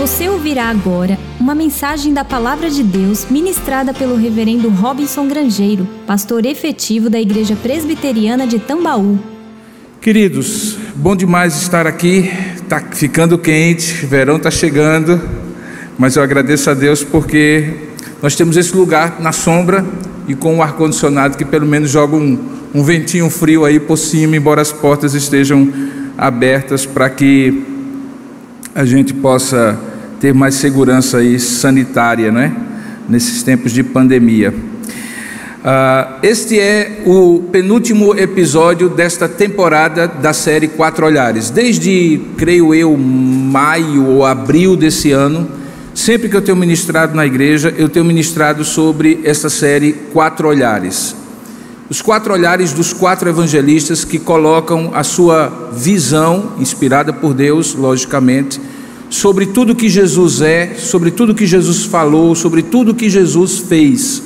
Você ouvirá agora uma mensagem da Palavra de Deus ministrada pelo Reverendo Robinson Grangeiro, pastor efetivo da Igreja Presbiteriana de Tambaú. Queridos, bom demais estar aqui. Tá ficando quente, verão está chegando, mas eu agradeço a Deus porque nós temos esse lugar na sombra e com um ar condicionado que pelo menos joga um, um ventinho frio aí por cima, embora as portas estejam abertas para que a gente possa ter mais segurança aí sanitária, né? Nesses tempos de pandemia. Uh, este é o penúltimo episódio desta temporada da série Quatro Olhares. Desde, creio eu, maio ou abril desse ano, sempre que eu tenho ministrado na igreja, eu tenho ministrado sobre esta série Quatro Olhares. Os quatro olhares dos quatro evangelistas que colocam a sua visão, inspirada por Deus, logicamente, sobre tudo que Jesus é, sobre tudo que Jesus falou, sobre tudo que Jesus fez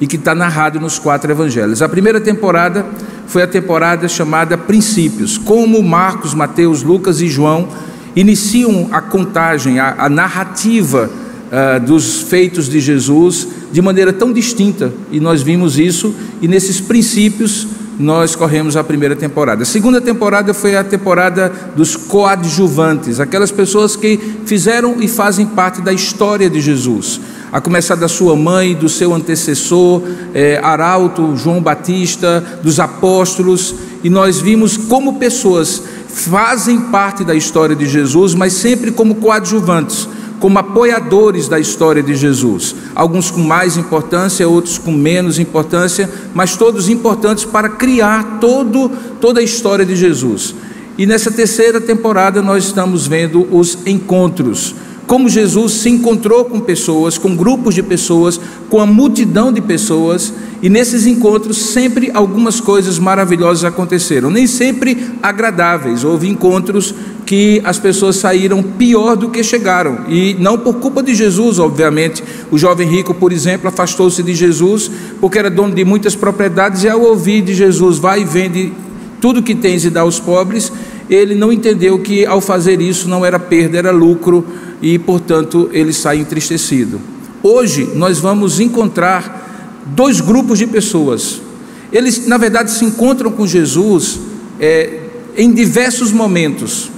e que está narrado nos quatro evangelhos. A primeira temporada foi a temporada chamada Princípios, como Marcos, Mateus, Lucas e João iniciam a contagem, a, a narrativa uh, dos feitos de Jesus de maneira tão distinta, e nós vimos isso, e nesses princípios nós corremos a primeira temporada. A segunda temporada foi a temporada dos coadjuvantes, aquelas pessoas que fizeram e fazem parte da história de Jesus. A começar da sua mãe, do seu antecessor, é, Arauto, João Batista, dos apóstolos, e nós vimos como pessoas fazem parte da história de Jesus, mas sempre como coadjuvantes como apoiadores da história de Jesus. Alguns com mais importância, outros com menos importância, mas todos importantes para criar todo, toda a história de Jesus. E nessa terceira temporada nós estamos vendo os encontros. Como Jesus se encontrou com pessoas, com grupos de pessoas, com a multidão de pessoas, e nesses encontros sempre algumas coisas maravilhosas aconteceram, nem sempre agradáveis. Houve encontros que as pessoas saíram pior do que chegaram, e não por culpa de Jesus, obviamente. O jovem rico, por exemplo, afastou-se de Jesus porque era dono de muitas propriedades, e ao ouvir de Jesus, vai e vende tudo que tens e dá aos pobres, ele não entendeu que ao fazer isso não era perda, era lucro, e portanto ele sai entristecido. Hoje nós vamos encontrar dois grupos de pessoas. Eles, na verdade, se encontram com Jesus é, em diversos momentos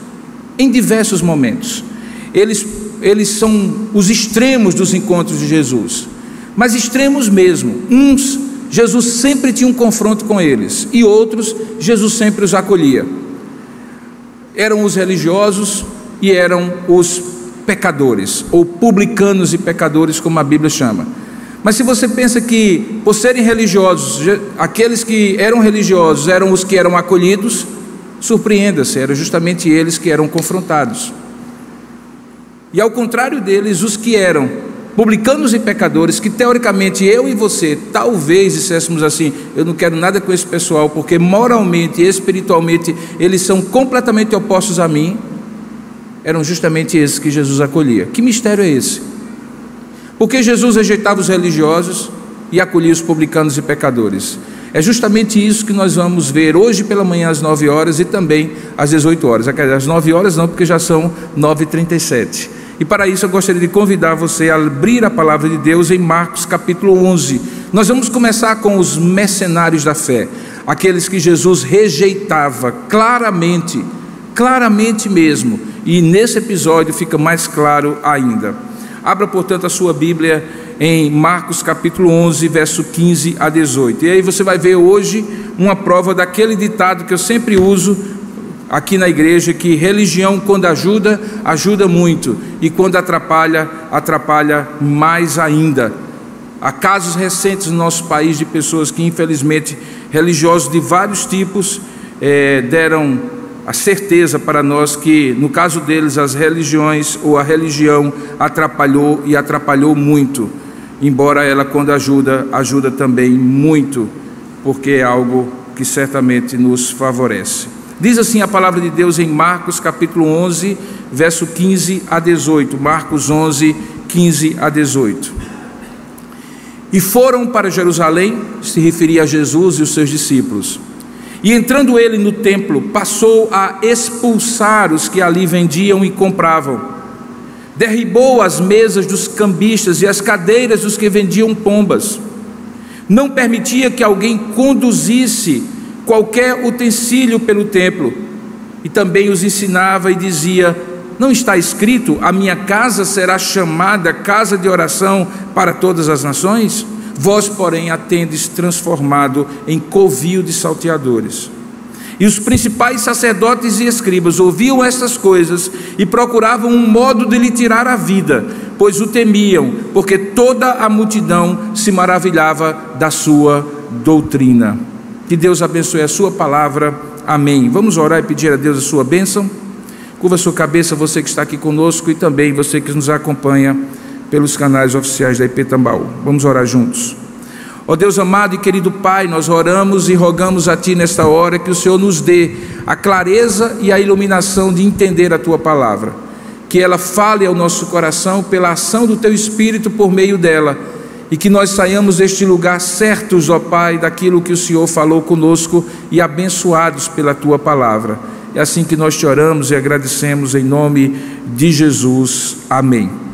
em diversos momentos. Eles, eles são os extremos dos encontros de Jesus, mas extremos mesmo. Uns, Jesus sempre tinha um confronto com eles, e outros, Jesus sempre os acolhia. Eram os religiosos e eram os pecadores, ou publicanos e pecadores, como a Bíblia chama. Mas se você pensa que, por serem religiosos, aqueles que eram religiosos eram os que eram acolhidos, Surpreenda-se, eram justamente eles que eram confrontados. E ao contrário deles, os que eram publicanos e pecadores, que teoricamente eu e você talvez disséssemos assim: eu não quero nada com esse pessoal, porque moralmente e espiritualmente eles são completamente opostos a mim, eram justamente esses que Jesus acolhia. Que mistério é esse? Porque Jesus rejeitava os religiosos e acolhia os publicanos e pecadores. É justamente isso que nós vamos ver hoje pela manhã às 9 horas e também às 18 horas. Às 9 horas não, porque já são 9h37. E para isso eu gostaria de convidar você a abrir a palavra de Deus em Marcos capítulo 11. Nós vamos começar com os mercenários da fé, aqueles que Jesus rejeitava claramente, claramente mesmo. E nesse episódio fica mais claro ainda. Abra, portanto, a sua Bíblia em Marcos capítulo 11, verso 15 a 18. E aí você vai ver hoje uma prova daquele ditado que eu sempre uso aqui na igreja que religião quando ajuda, ajuda muito, e quando atrapalha, atrapalha mais ainda. Há casos recentes no nosso país de pessoas que, infelizmente, religiosos de vários tipos, é, deram a certeza para nós que, no caso deles, as religiões ou a religião atrapalhou e atrapalhou muito embora ela, quando ajuda, ajuda também muito, porque é algo que certamente nos favorece. Diz assim a palavra de Deus em Marcos capítulo 11, verso 15 a 18. Marcos 11, 15 a 18. E foram para Jerusalém, se referia a Jesus e os seus discípulos. E entrando ele no templo, passou a expulsar os que ali vendiam e compravam derribou as mesas dos cambistas e as cadeiras dos que vendiam pombas. Não permitia que alguém conduzisse qualquer utensílio pelo templo. E também os ensinava e dizia: Não está escrito, a minha casa será chamada casa de oração para todas as nações? Vós, porém, a tendes transformado em covil de salteadores. E os principais sacerdotes e escribas ouviam estas coisas e procuravam um modo de lhe tirar a vida, pois o temiam, porque toda a multidão se maravilhava da sua doutrina. Que Deus abençoe a sua palavra. Amém. Vamos orar e pedir a Deus a sua bênção. Curva a sua cabeça, você que está aqui conosco e também você que nos acompanha pelos canais oficiais da IP Tambaú. Vamos orar juntos. Ó oh Deus amado e querido Pai, nós oramos e rogamos a Ti nesta hora que o Senhor nos dê a clareza e a iluminação de entender a Tua palavra. Que ela fale ao nosso coração pela ação do Teu Espírito por meio dela e que nós saiamos deste lugar certos, ó Pai, daquilo que o Senhor falou conosco e abençoados pela tua palavra. É assim que nós te oramos e agradecemos em nome de Jesus. Amém.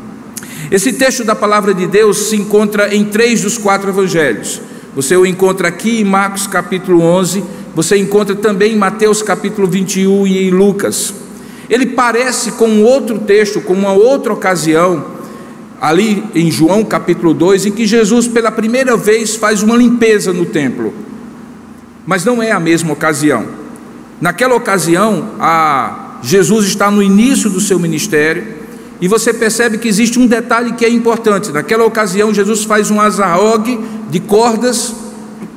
Esse texto da palavra de Deus se encontra em três dos quatro evangelhos. Você o encontra aqui em Marcos capítulo 11, você encontra também em Mateus capítulo 21 e em Lucas. Ele parece com outro texto, com uma outra ocasião, ali em João capítulo 2, em que Jesus pela primeira vez faz uma limpeza no templo. Mas não é a mesma ocasião. Naquela ocasião, Jesus está no início do seu ministério, e você percebe que existe um detalhe que é importante. Naquela ocasião, Jesus faz um azarrogue de cordas,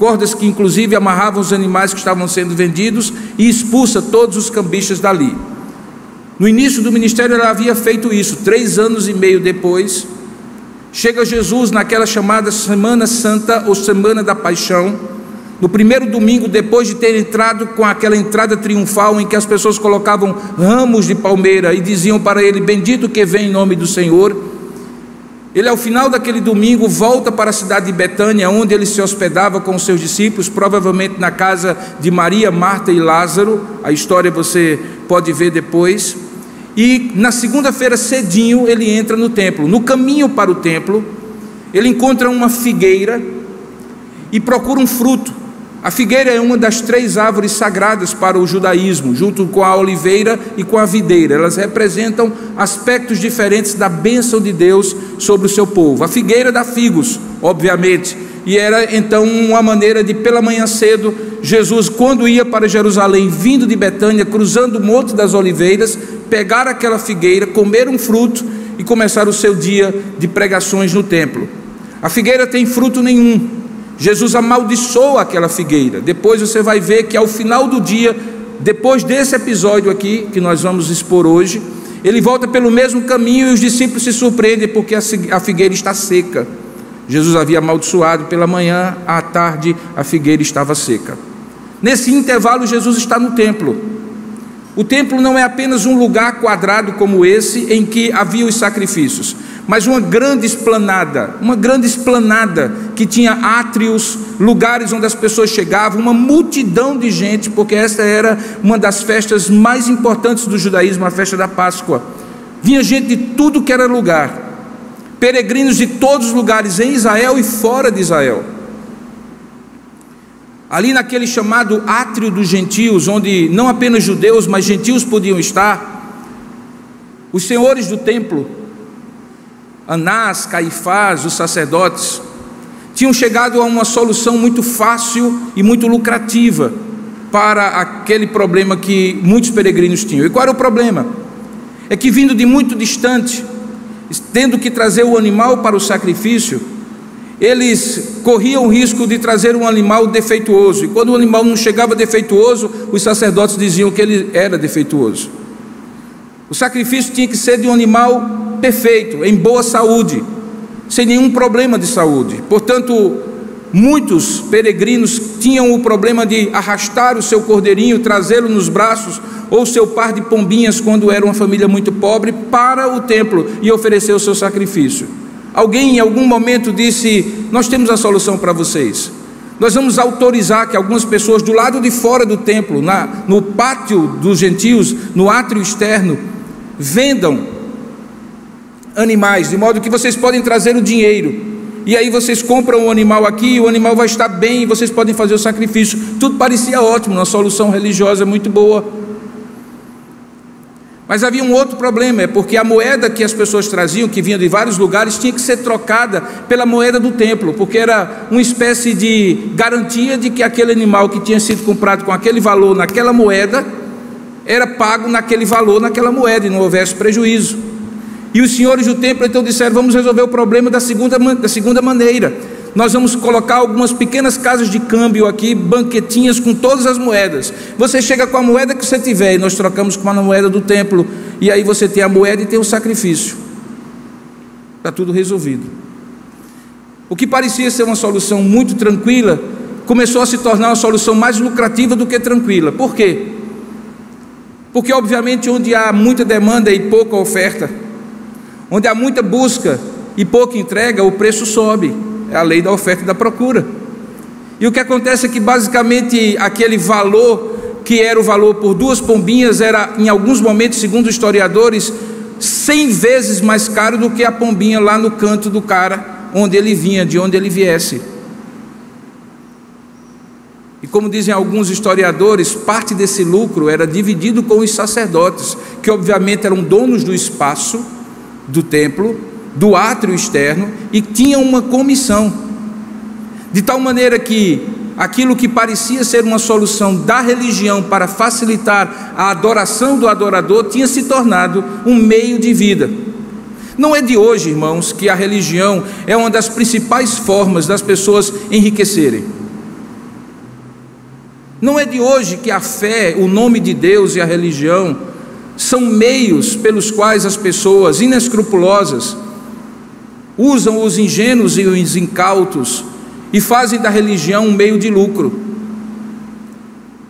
cordas que inclusive amarravam os animais que estavam sendo vendidos, e expulsa todos os cambistas dali. No início do ministério, ela havia feito isso. Três anos e meio depois, Chega Jesus naquela chamada Semana Santa ou Semana da Paixão, no primeiro domingo, depois de ter entrado com aquela entrada triunfal em que as pessoas colocavam ramos de palmeira e diziam para ele: Bendito que vem em nome do Senhor. Ele, ao final daquele domingo, volta para a cidade de Betânia, onde ele se hospedava com os seus discípulos, provavelmente na casa de Maria, Marta e Lázaro. A história você pode ver depois. E na segunda-feira cedinho ele entra no templo. No caminho para o templo, ele encontra uma figueira e procura um fruto. A figueira é uma das três árvores sagradas para o judaísmo, junto com a oliveira e com a videira. Elas representam aspectos diferentes da bênção de Deus sobre o seu povo. A figueira dá figos, obviamente, e era então uma maneira de, pela manhã cedo, Jesus, quando ia para Jerusalém, vindo de Betânia, cruzando o Monte das Oliveiras, pegar aquela figueira, comer um fruto e começar o seu dia de pregações no templo. A figueira tem fruto nenhum. Jesus amaldiçoou aquela figueira. Depois você vai ver que ao final do dia, depois desse episódio aqui, que nós vamos expor hoje, ele volta pelo mesmo caminho e os discípulos se surpreendem porque a figueira está seca. Jesus havia amaldiçoado pela manhã, à tarde a figueira estava seca. Nesse intervalo, Jesus está no templo. O templo não é apenas um lugar quadrado como esse em que havia os sacrifícios, mas uma grande esplanada, uma grande esplanada que tinha átrios, lugares onde as pessoas chegavam, uma multidão de gente, porque esta era uma das festas mais importantes do judaísmo, a festa da Páscoa. Vinha gente de tudo que era lugar, peregrinos de todos os lugares em Israel e fora de Israel ali naquele chamado átrio dos gentios, onde não apenas judeus, mas gentios podiam estar, os senhores do templo, Anás, Caifás, os sacerdotes, tinham chegado a uma solução muito fácil e muito lucrativa para aquele problema que muitos peregrinos tinham. E qual era o problema? É que vindo de muito distante, tendo que trazer o animal para o sacrifício, eles corriam o risco de trazer um animal defeituoso, e quando o animal não chegava defeituoso, os sacerdotes diziam que ele era defeituoso. O sacrifício tinha que ser de um animal perfeito, em boa saúde, sem nenhum problema de saúde. Portanto, muitos peregrinos tinham o problema de arrastar o seu cordeirinho, trazê-lo nos braços, ou seu par de pombinhas, quando era uma família muito pobre, para o templo e oferecer o seu sacrifício. Alguém em algum momento disse: Nós temos a solução para vocês. Nós vamos autorizar que algumas pessoas do lado de fora do templo, na, no pátio dos gentios, no átrio externo, vendam animais, de modo que vocês podem trazer o dinheiro. E aí vocês compram o animal aqui, o animal vai estar bem vocês podem fazer o sacrifício. Tudo parecia ótimo, uma solução religiosa muito boa. Mas havia um outro problema, é porque a moeda que as pessoas traziam, que vinha de vários lugares, tinha que ser trocada pela moeda do templo, porque era uma espécie de garantia de que aquele animal que tinha sido comprado com aquele valor naquela moeda, era pago naquele valor, naquela moeda, e não houvesse prejuízo. E os senhores do templo então disseram: vamos resolver o problema da segunda, da segunda maneira. Nós vamos colocar algumas pequenas casas de câmbio aqui, banquetinhas com todas as moedas. Você chega com a moeda que você tiver e nós trocamos com a moeda do templo. E aí você tem a moeda e tem o sacrifício. Está tudo resolvido. O que parecia ser uma solução muito tranquila, começou a se tornar uma solução mais lucrativa do que tranquila. Por quê? Porque, obviamente, onde há muita demanda e pouca oferta, onde há muita busca e pouca entrega, o preço sobe. É a lei da oferta e da procura. E o que acontece é que, basicamente, aquele valor que era o valor por duas pombinhas era, em alguns momentos, segundo historiadores, cem vezes mais caro do que a pombinha lá no canto do cara, onde ele vinha, de onde ele viesse. E como dizem alguns historiadores, parte desse lucro era dividido com os sacerdotes, que obviamente eram donos do espaço do templo, do átrio externo e tinham uma comissão. De tal maneira que aquilo que parecia ser uma solução da religião para facilitar a adoração do adorador tinha se tornado um meio de vida. Não é de hoje, irmãos, que a religião é uma das principais formas das pessoas enriquecerem. Não é de hoje que a fé, o nome de Deus e a religião são meios pelos quais as pessoas inescrupulosas usam os ingênuos e os incautos e fazem da religião um meio de lucro.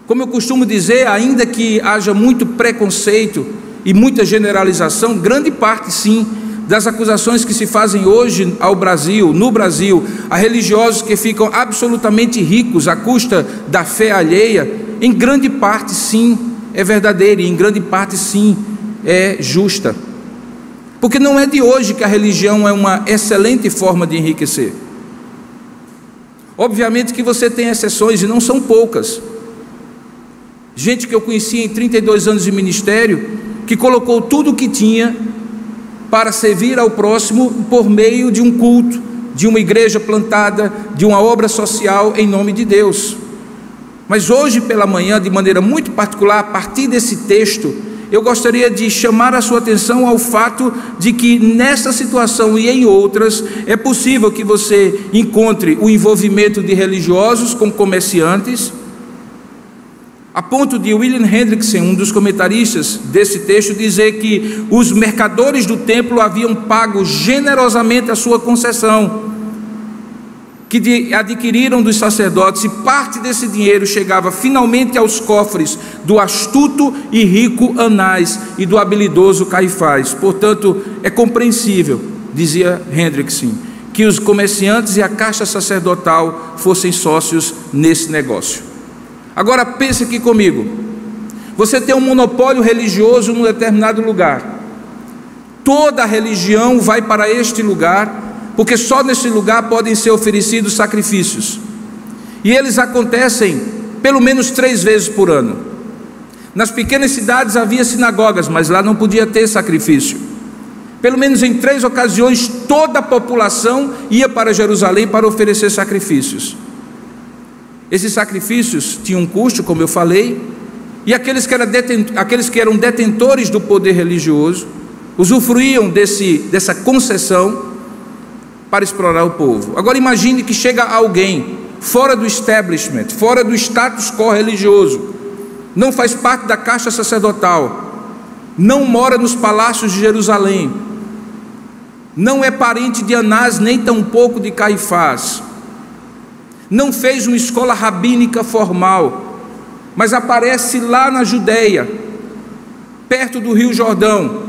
Como eu costumo dizer, ainda que haja muito preconceito e muita generalização, grande parte sim das acusações que se fazem hoje ao Brasil, no Brasil, a religiosos que ficam absolutamente ricos à custa da fé alheia, em grande parte sim é verdadeira e em grande parte sim é justa. Porque não é de hoje que a religião é uma excelente forma de enriquecer. Obviamente que você tem exceções e não são poucas. Gente que eu conheci em 32 anos de ministério, que colocou tudo o que tinha para servir ao próximo por meio de um culto, de uma igreja plantada, de uma obra social em nome de Deus. Mas hoje pela manhã, de maneira muito particular, a partir desse texto, eu gostaria de chamar a sua atenção ao fato de que nessa situação e em outras é possível que você encontre o envolvimento de religiosos com comerciantes a ponto de William Hendrickson, um dos comentaristas desse texto, dizer que os mercadores do templo haviam pago generosamente a sua concessão, que adquiriram dos sacerdotes, e parte desse dinheiro chegava finalmente aos cofres do astuto e rico Anás e do habilidoso Caifás. Portanto, é compreensível, dizia Hendrickson, que os comerciantes e a caixa sacerdotal fossem sócios nesse negócio. Agora pense aqui comigo. Você tem um monopólio religioso num determinado lugar. Toda religião vai para este lugar, porque só nesse lugar podem ser oferecidos sacrifícios. E eles acontecem pelo menos três vezes por ano. Nas pequenas cidades havia sinagogas, mas lá não podia ter sacrifício. Pelo menos em três ocasiões, toda a população ia para Jerusalém para oferecer sacrifícios. Esses sacrifícios tinham um custo, como eu falei, e aqueles que, aqueles que eram detentores do poder religioso usufruíam desse, dessa concessão para explorar o povo. Agora imagine que chega alguém fora do establishment, fora do status quo religioso, não faz parte da caixa sacerdotal, não mora nos palácios de Jerusalém, não é parente de Anás nem tampouco de Caifás, não fez uma escola rabínica formal, mas aparece lá na Judéia, perto do Rio Jordão,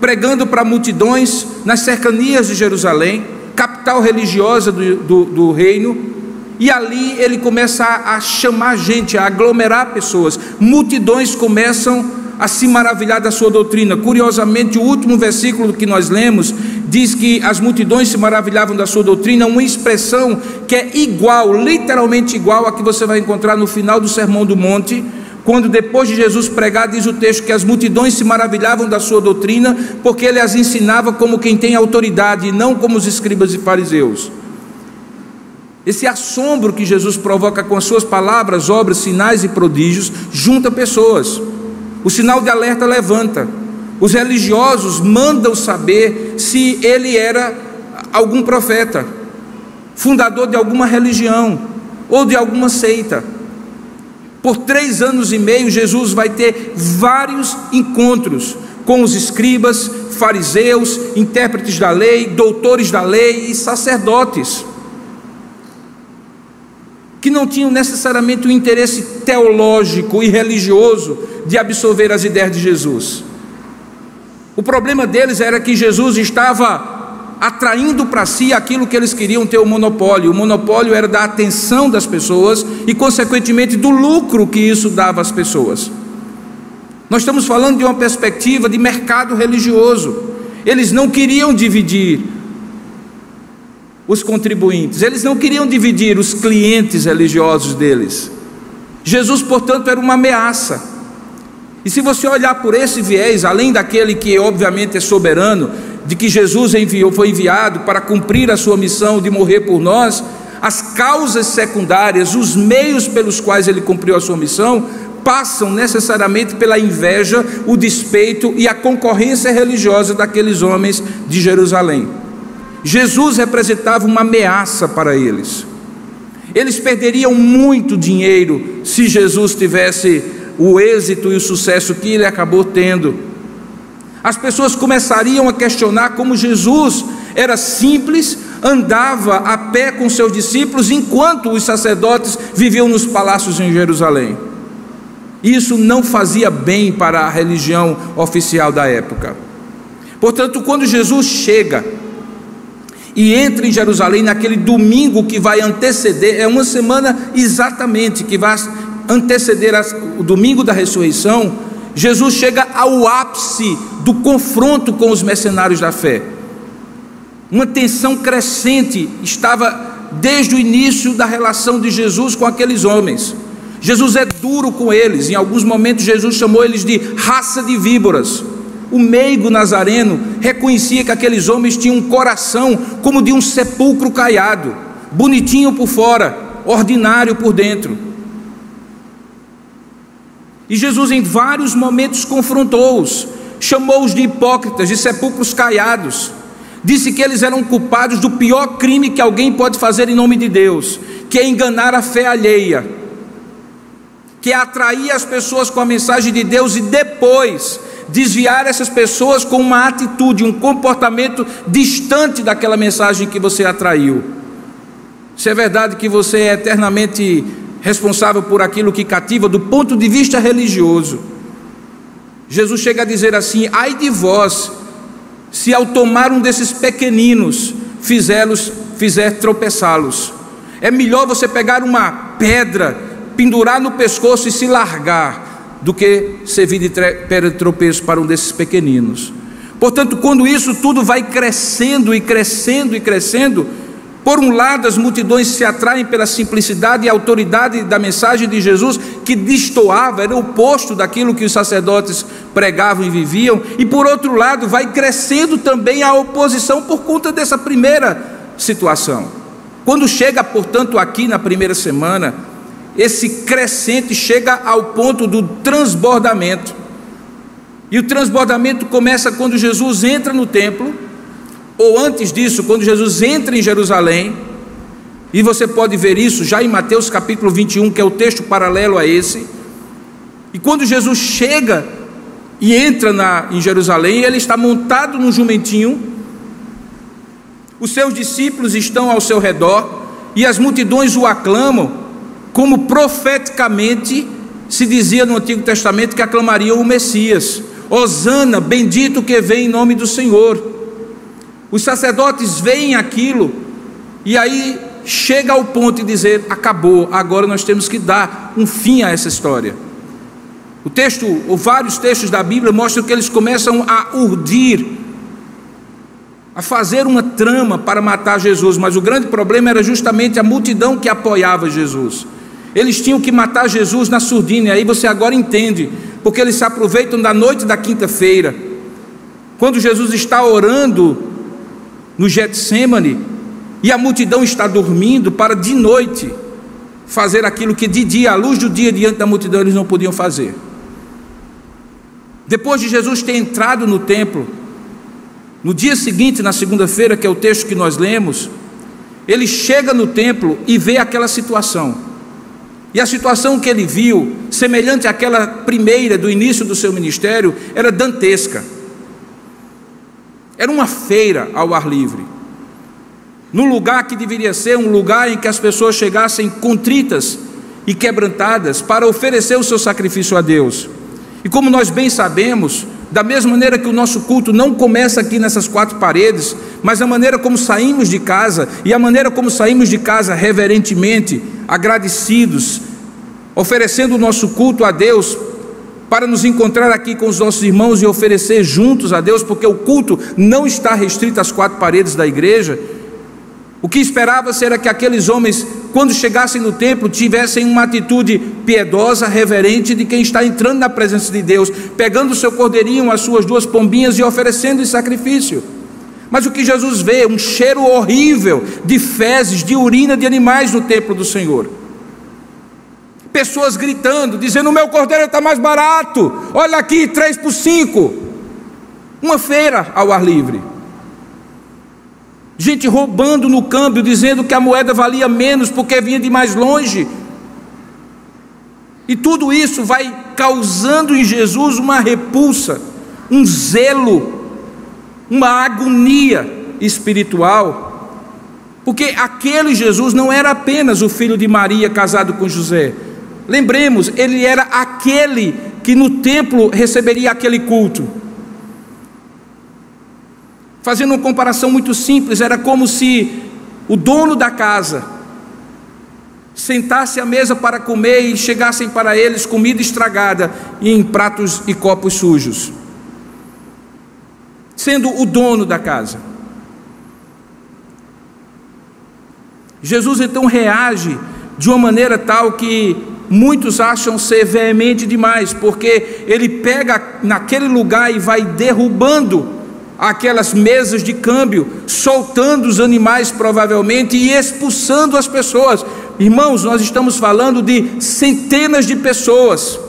pregando para multidões nas cercanias de Jerusalém, capital religiosa do, do, do reino, e ali ele começa a, a chamar gente, a aglomerar pessoas, multidões começam a se maravilhar da sua doutrina. Curiosamente, o último versículo que nós lemos diz que as multidões se maravilhavam da sua doutrina, uma expressão que é igual, literalmente igual a que você vai encontrar no final do Sermão do Monte, quando depois de Jesus pregar, diz o texto que as multidões se maravilhavam da sua doutrina, porque ele as ensinava como quem tem autoridade e não como os escribas e fariseus. Esse assombro que Jesus provoca com as suas palavras, obras, sinais e prodígios, junta pessoas. O sinal de alerta levanta. Os religiosos mandam saber se ele era algum profeta, fundador de alguma religião ou de alguma seita. Por três anos e meio, Jesus vai ter vários encontros com os escribas, fariseus, intérpretes da lei, doutores da lei e sacerdotes que não tinham necessariamente o interesse teológico e religioso de absorver as ideias de Jesus. O problema deles era que Jesus estava atraindo para si aquilo que eles queriam ter o monopólio. O monopólio era da atenção das pessoas e, consequentemente, do lucro que isso dava às pessoas. Nós estamos falando de uma perspectiva de mercado religioso. Eles não queriam dividir os contribuintes, eles não queriam dividir os clientes religiosos deles. Jesus, portanto, era uma ameaça. E se você olhar por esse viés, além daquele que obviamente é soberano, de que Jesus enviou, foi enviado para cumprir a sua missão de morrer por nós, as causas secundárias, os meios pelos quais ele cumpriu a sua missão, passam necessariamente pela inveja, o despeito e a concorrência religiosa daqueles homens de Jerusalém. Jesus representava uma ameaça para eles. Eles perderiam muito dinheiro se Jesus tivesse o êxito e o sucesso que ele acabou tendo. As pessoas começariam a questionar como Jesus era simples, andava a pé com seus discípulos, enquanto os sacerdotes viviam nos palácios em Jerusalém. Isso não fazia bem para a religião oficial da época. Portanto, quando Jesus chega, e entra em Jerusalém naquele domingo que vai anteceder, é uma semana exatamente que vai anteceder o domingo da ressurreição. Jesus chega ao ápice do confronto com os mercenários da fé. Uma tensão crescente estava desde o início da relação de Jesus com aqueles homens. Jesus é duro com eles, em alguns momentos Jesus chamou eles de raça de víboras. O meigo nazareno reconhecia que aqueles homens tinham um coração como de um sepulcro caiado, bonitinho por fora, ordinário por dentro. E Jesus, em vários momentos, confrontou-os, chamou-os de hipócritas, de sepulcros caiados, disse que eles eram culpados do pior crime que alguém pode fazer em nome de Deus, que é enganar a fé alheia, que é atrair as pessoas com a mensagem de Deus e depois desviar essas pessoas com uma atitude, um comportamento distante daquela mensagem que você atraiu. Se é verdade que você é eternamente responsável por aquilo que cativa do ponto de vista religioso, Jesus chega a dizer assim: ai de vós, se ao tomar um desses pequeninos fizer tropeçá-los. É melhor você pegar uma pedra, pendurar no pescoço e se largar do que servir de pedra de tropeço para um desses pequeninos. Portanto, quando isso tudo vai crescendo e crescendo e crescendo, por um lado, as multidões se atraem pela simplicidade e autoridade da mensagem de Jesus, que destoava, era o oposto daquilo que os sacerdotes pregavam e viviam, e por outro lado, vai crescendo também a oposição por conta dessa primeira situação. Quando chega, portanto, aqui na primeira semana, esse crescente chega ao ponto do transbordamento. E o transbordamento começa quando Jesus entra no templo, ou antes disso, quando Jesus entra em Jerusalém, e você pode ver isso já em Mateus capítulo 21, que é o texto paralelo a esse. E quando Jesus chega e entra na, em Jerusalém, ele está montado num jumentinho, os seus discípulos estão ao seu redor, e as multidões o aclamam, como profeticamente se dizia no Antigo Testamento que aclamariam o Messias. Osana, bendito que vem em nome do Senhor. Os sacerdotes veem aquilo e aí chega ao ponto de dizer: acabou, agora nós temos que dar um fim a essa história. O texto, ou vários textos da Bíblia, mostram que eles começam a urdir, a fazer uma trama para matar Jesus, mas o grande problema era justamente a multidão que apoiava Jesus. Eles tinham que matar Jesus na surdina, e aí você agora entende, porque eles se aproveitam da noite da quinta-feira, quando Jesus está orando no Getsemane, e a multidão está dormindo, para de noite fazer aquilo que de dia, à luz do dia, diante da multidão, eles não podiam fazer. Depois de Jesus ter entrado no templo, no dia seguinte, na segunda-feira, que é o texto que nós lemos, ele chega no templo e vê aquela situação. E a situação que ele viu, semelhante àquela primeira do início do seu ministério, era dantesca. Era uma feira ao ar livre. Num lugar que deveria ser um lugar em que as pessoas chegassem contritas e quebrantadas para oferecer o seu sacrifício a Deus. E como nós bem sabemos, da mesma maneira que o nosso culto não começa aqui nessas quatro paredes, mas a maneira como saímos de casa e a maneira como saímos de casa reverentemente, agradecidos, oferecendo o nosso culto a Deus, para nos encontrar aqui com os nossos irmãos e oferecer juntos a Deus, porque o culto não está restrito às quatro paredes da igreja. O que esperava-se era que aqueles homens, quando chegassem no templo, tivessem uma atitude piedosa, reverente de quem está entrando na presença de Deus, pegando o seu cordeirinho, as suas duas pombinhas e oferecendo em sacrifício. Mas o que Jesus vê? Um cheiro horrível de fezes, de urina de animais no templo do Senhor. Pessoas gritando, dizendo: O meu cordeiro está mais barato, olha aqui, três por cinco. Uma feira ao ar livre gente roubando no câmbio, dizendo que a moeda valia menos porque vinha de mais longe. E tudo isso vai causando em Jesus uma repulsa, um zelo, uma agonia espiritual. Porque aquele Jesus não era apenas o filho de Maria casado com José. Lembremos, ele era aquele que no templo receberia aquele culto. Fazendo uma comparação muito simples, era como se o dono da casa sentasse à mesa para comer e chegassem para eles comida estragada em pratos e copos sujos. Sendo o dono da casa. Jesus então reage de uma maneira tal que muitos acham ser veemente demais, porque ele pega naquele lugar e vai derrubando aquelas mesas de câmbio, soltando os animais provavelmente e expulsando as pessoas. Irmãos, nós estamos falando de centenas de pessoas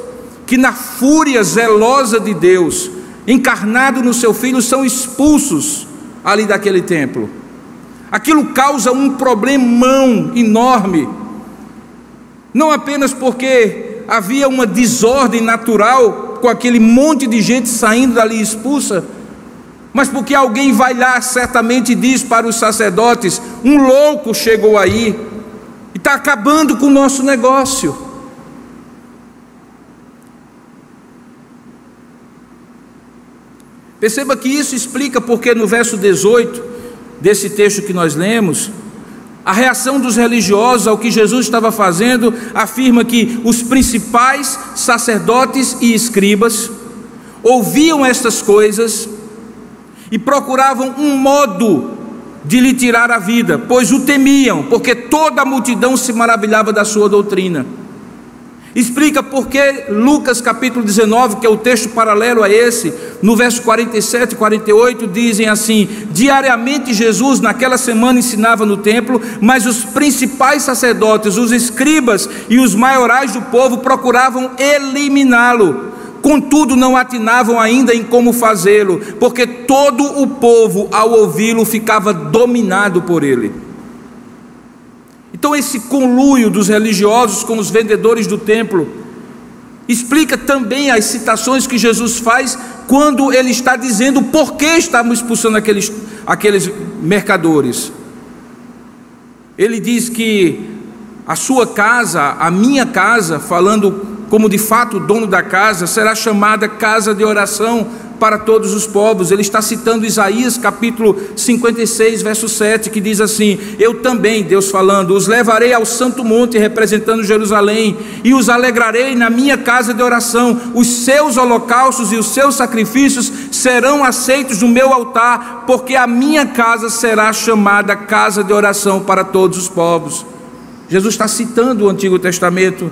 que, na fúria zelosa de Deus, encarnado no seu filho, são expulsos ali daquele templo. Aquilo causa um problemão enorme, não apenas porque havia uma desordem natural com aquele monte de gente saindo dali expulsa, mas porque alguém vai lá certamente diz para os sacerdotes: um louco chegou aí e está acabando com o nosso negócio. Perceba que isso explica porque no verso 18 desse texto que nós lemos, a reação dos religiosos ao que Jesus estava fazendo afirma que os principais sacerdotes e escribas ouviam estas coisas e procuravam um modo de lhe tirar a vida, pois o temiam, porque toda a multidão se maravilhava da sua doutrina. Explica por que Lucas capítulo 19, que é o texto paralelo a esse, no verso 47 e 48, dizem assim: Diariamente Jesus naquela semana ensinava no templo, mas os principais sacerdotes, os escribas e os maiorais do povo procuravam eliminá-lo contudo não atinavam ainda em como fazê-lo, porque todo o povo, ao ouvi-lo, ficava dominado por ele. Então, esse conluio dos religiosos com os vendedores do templo explica também as citações que Jesus faz quando ele está dizendo por que estavam expulsando aqueles, aqueles mercadores. Ele diz que a sua casa, a minha casa, falando como de fato o dono da casa, será chamada casa de oração para todos os povos. Ele está citando Isaías capítulo 56, verso 7, que diz assim: Eu também, Deus falando, os levarei ao santo monte, representando Jerusalém, e os alegrarei na minha casa de oração. Os seus holocaustos e os seus sacrifícios serão aceitos no meu altar, porque a minha casa será chamada casa de oração para todos os povos. Jesus está citando o Antigo Testamento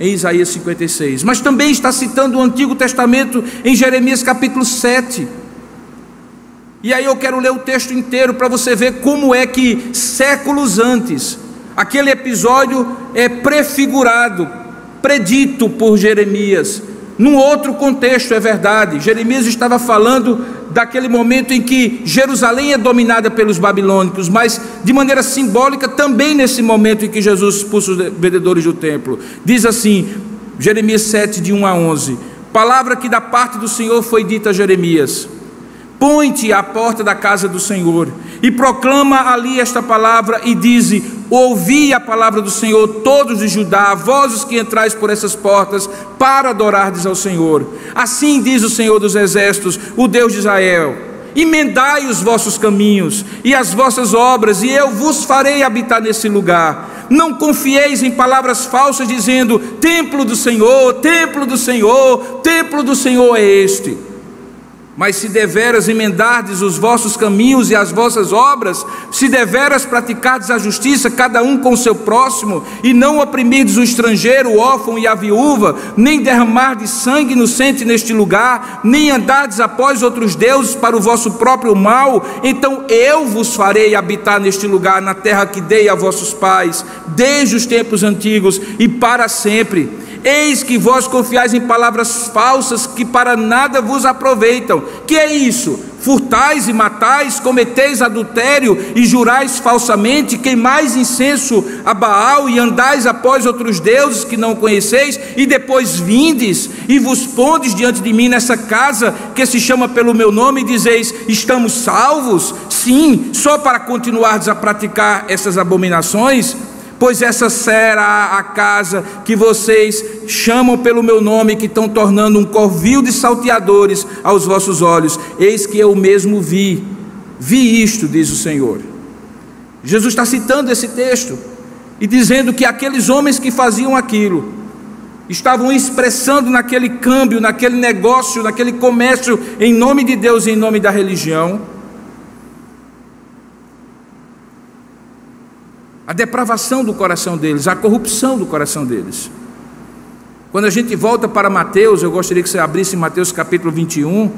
em Isaías 56, mas também está citando o Antigo Testamento em Jeremias capítulo 7. E aí eu quero ler o texto inteiro para você ver como é que séculos antes aquele episódio é prefigurado, predito por Jeremias. Num outro contexto, é verdade. Jeremias estava falando daquele momento em que Jerusalém é dominada pelos babilônicos, mas de maneira simbólica também nesse momento em que Jesus expulsa os vendedores do templo. Diz assim, Jeremias 7, de 1 a 11: Palavra que da parte do Senhor foi dita a Jeremias: Põe-te à porta da casa do Senhor e proclama ali esta palavra e dize: Ouvi a palavra do Senhor, todos de Judá, vós os que entrais por essas portas, para adorardes ao Senhor. Assim diz o Senhor dos Exércitos, o Deus de Israel: Emendai os vossos caminhos e as vossas obras, e eu vos farei habitar nesse lugar. Não confieis em palavras falsas, dizendo: Templo do Senhor, templo do Senhor, templo do Senhor é este. Mas se deveras emendardes os vossos caminhos e as vossas obras, se deveras praticardes a justiça, cada um com o seu próximo, e não oprimirdes o estrangeiro, o órfão e a viúva, nem derramardes sangue inocente neste lugar, nem andardes após outros deuses para o vosso próprio mal, então eu vos farei habitar neste lugar, na terra que dei a vossos pais, desde os tempos antigos e para sempre Eis que vós confiais em palavras falsas que para nada vos aproveitam. Que é isso? Furtais e matais, cometeis adultério e jurais falsamente, queimais incenso a Baal e andais após outros deuses que não conheceis, e depois vindes e vos pondes diante de mim nessa casa que se chama pelo meu nome e dizeis: Estamos salvos? Sim, só para continuardes a praticar essas abominações? Pois essa será a casa que vocês chamam pelo meu nome, que estão tornando um corvil de salteadores aos vossos olhos. Eis que eu mesmo vi, vi isto, diz o Senhor. Jesus está citando esse texto e dizendo que aqueles homens que faziam aquilo estavam expressando naquele câmbio, naquele negócio, naquele comércio, em nome de Deus e em nome da religião a depravação do coração deles, a corrupção do coração deles. Quando a gente volta para Mateus, eu gostaria que você abrisse Mateus capítulo 21,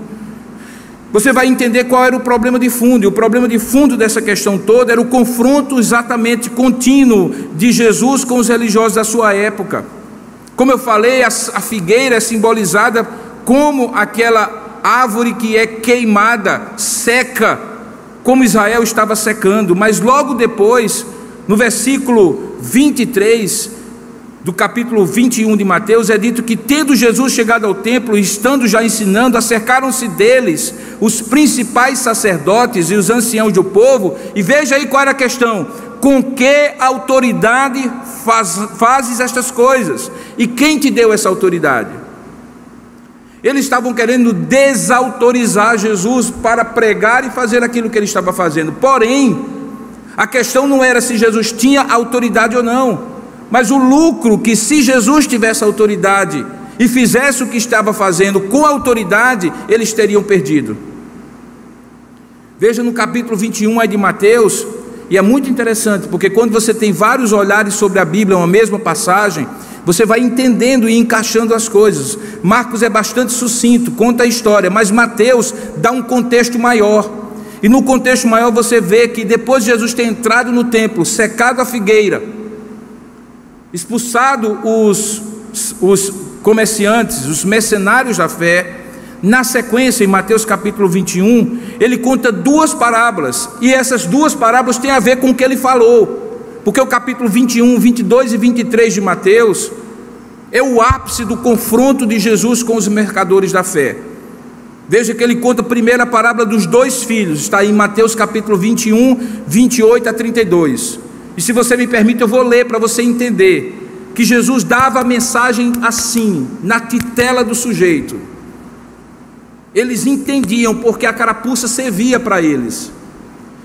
você vai entender qual era o problema de fundo. E o problema de fundo dessa questão toda era o confronto exatamente contínuo de Jesus com os religiosos da sua época. Como eu falei, a, figueira é simbolizada como aquela árvore que é queimada, seca, como Israel estava secando, mas logo depois no versículo 23 do capítulo 21 de Mateus, é dito que, tendo Jesus chegado ao templo e estando já ensinando, acercaram-se deles os principais sacerdotes e os anciãos do povo, e veja aí qual era a questão: com que autoridade faz, fazes estas coisas? E quem te deu essa autoridade? Eles estavam querendo desautorizar Jesus para pregar e fazer aquilo que ele estava fazendo, porém, a questão não era se Jesus tinha autoridade ou não, mas o lucro que, se Jesus tivesse autoridade e fizesse o que estava fazendo com autoridade, eles teriam perdido. Veja no capítulo 21 de Mateus, e é muito interessante, porque quando você tem vários olhares sobre a Bíblia, uma mesma passagem, você vai entendendo e encaixando as coisas. Marcos é bastante sucinto, conta a história, mas Mateus dá um contexto maior. E no contexto maior você vê que depois de Jesus ter entrado no templo, secado a figueira, expulsado os, os comerciantes, os mercenários da fé, na sequência, em Mateus capítulo 21, ele conta duas parábolas, e essas duas parábolas têm a ver com o que ele falou, porque o capítulo 21, 22 e 23 de Mateus é o ápice do confronto de Jesus com os mercadores da fé. Veja que ele conta a parábola dos dois filhos, está em Mateus capítulo 21, 28 a 32. E se você me permite, eu vou ler para você entender que Jesus dava a mensagem assim, na titela do sujeito. Eles entendiam porque a carapuça servia para eles.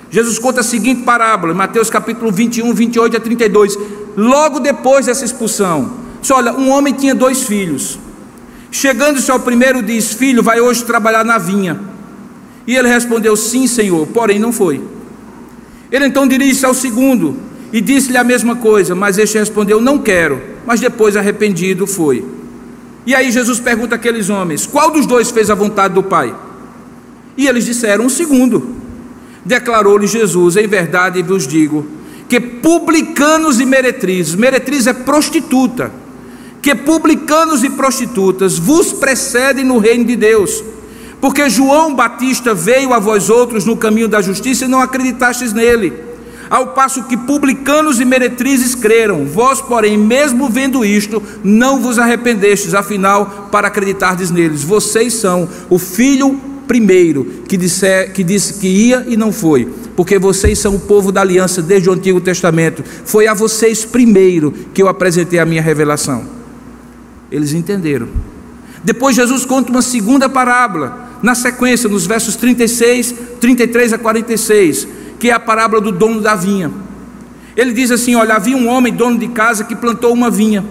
Jesus conta a seguinte parábola, Mateus capítulo 21, 28 a 32. Logo depois dessa expulsão, diz, olha, um homem tinha dois filhos. Chegando-se ao primeiro, diz: Filho, vai hoje trabalhar na vinha. E ele respondeu: Sim, senhor, porém não foi. Ele então dirige-se ao segundo e disse-lhe a mesma coisa, mas este respondeu: Não quero. Mas depois, arrependido, foi. E aí Jesus pergunta àqueles homens: Qual dos dois fez a vontade do Pai? E eles disseram: O segundo. Declarou-lhe Jesus: Em verdade vos digo que publicanos e meretrizes, meretriz é prostituta, que publicanos e prostitutas vos precedem no reino de Deus. Porque João Batista veio a vós outros no caminho da justiça e não acreditastes nele. Ao passo que publicanos e meretrizes creram, vós, porém, mesmo vendo isto, não vos arrependestes, afinal, para acreditardes neles. Vocês são o filho primeiro que, disse, que disse que ia e não foi, porque vocês são o povo da aliança desde o Antigo Testamento. Foi a vocês primeiro que eu apresentei a minha revelação. Eles entenderam. Depois Jesus conta uma segunda parábola, na sequência, nos versos 36, 33 a 46, que é a parábola do dono da vinha. Ele diz assim: Olha, havia um homem, dono de casa, que plantou uma vinha,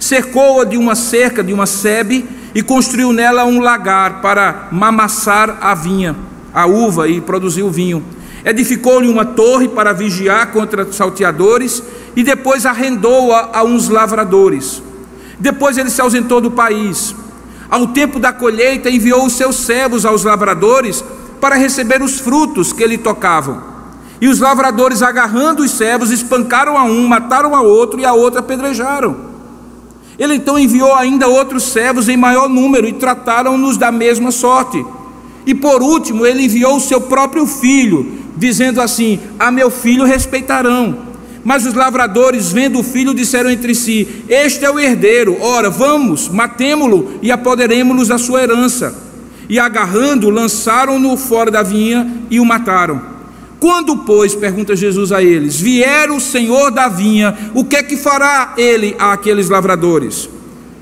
cercou-a de uma cerca, de uma sebe, e construiu nela um lagar para mamassar a vinha, a uva e produzir o vinho. Edificou-lhe uma torre para vigiar contra salteadores e depois arrendou-a a uns lavradores. Depois ele se ausentou do país. Ao tempo da colheita, enviou os seus servos aos lavradores para receber os frutos que lhe tocavam. E os lavradores, agarrando os servos, espancaram a um, mataram a outro e a outro apedrejaram. Ele então enviou ainda outros servos em maior número e trataram-nos da mesma sorte. E por último, ele enviou o seu próprio filho, dizendo assim: A meu filho respeitarão. Mas os lavradores, vendo o filho, disseram entre si: Este é o herdeiro, ora, vamos, matemo-lo e apoderemos-nos da sua herança. E agarrando, lançaram-no fora da vinha e o mataram. Quando, pois, pergunta Jesus a eles, vier o Senhor da vinha, o que é que fará ele àqueles lavradores?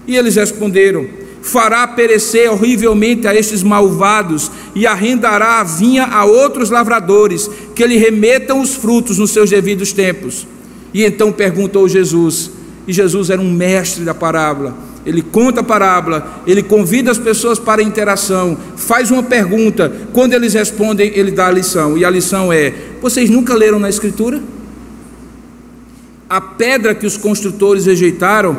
E eles responderam: fará perecer horrivelmente a estes malvados e arrendará a vinha a outros lavradores, que lhe remetam os frutos nos seus devidos tempos. E então perguntou Jesus, e Jesus era um mestre da parábola ele conta a parábola, ele convida as pessoas para a interação, faz uma pergunta, quando eles respondem, ele dá a lição, e a lição é: vocês nunca leram na Escritura? A pedra que os construtores rejeitaram,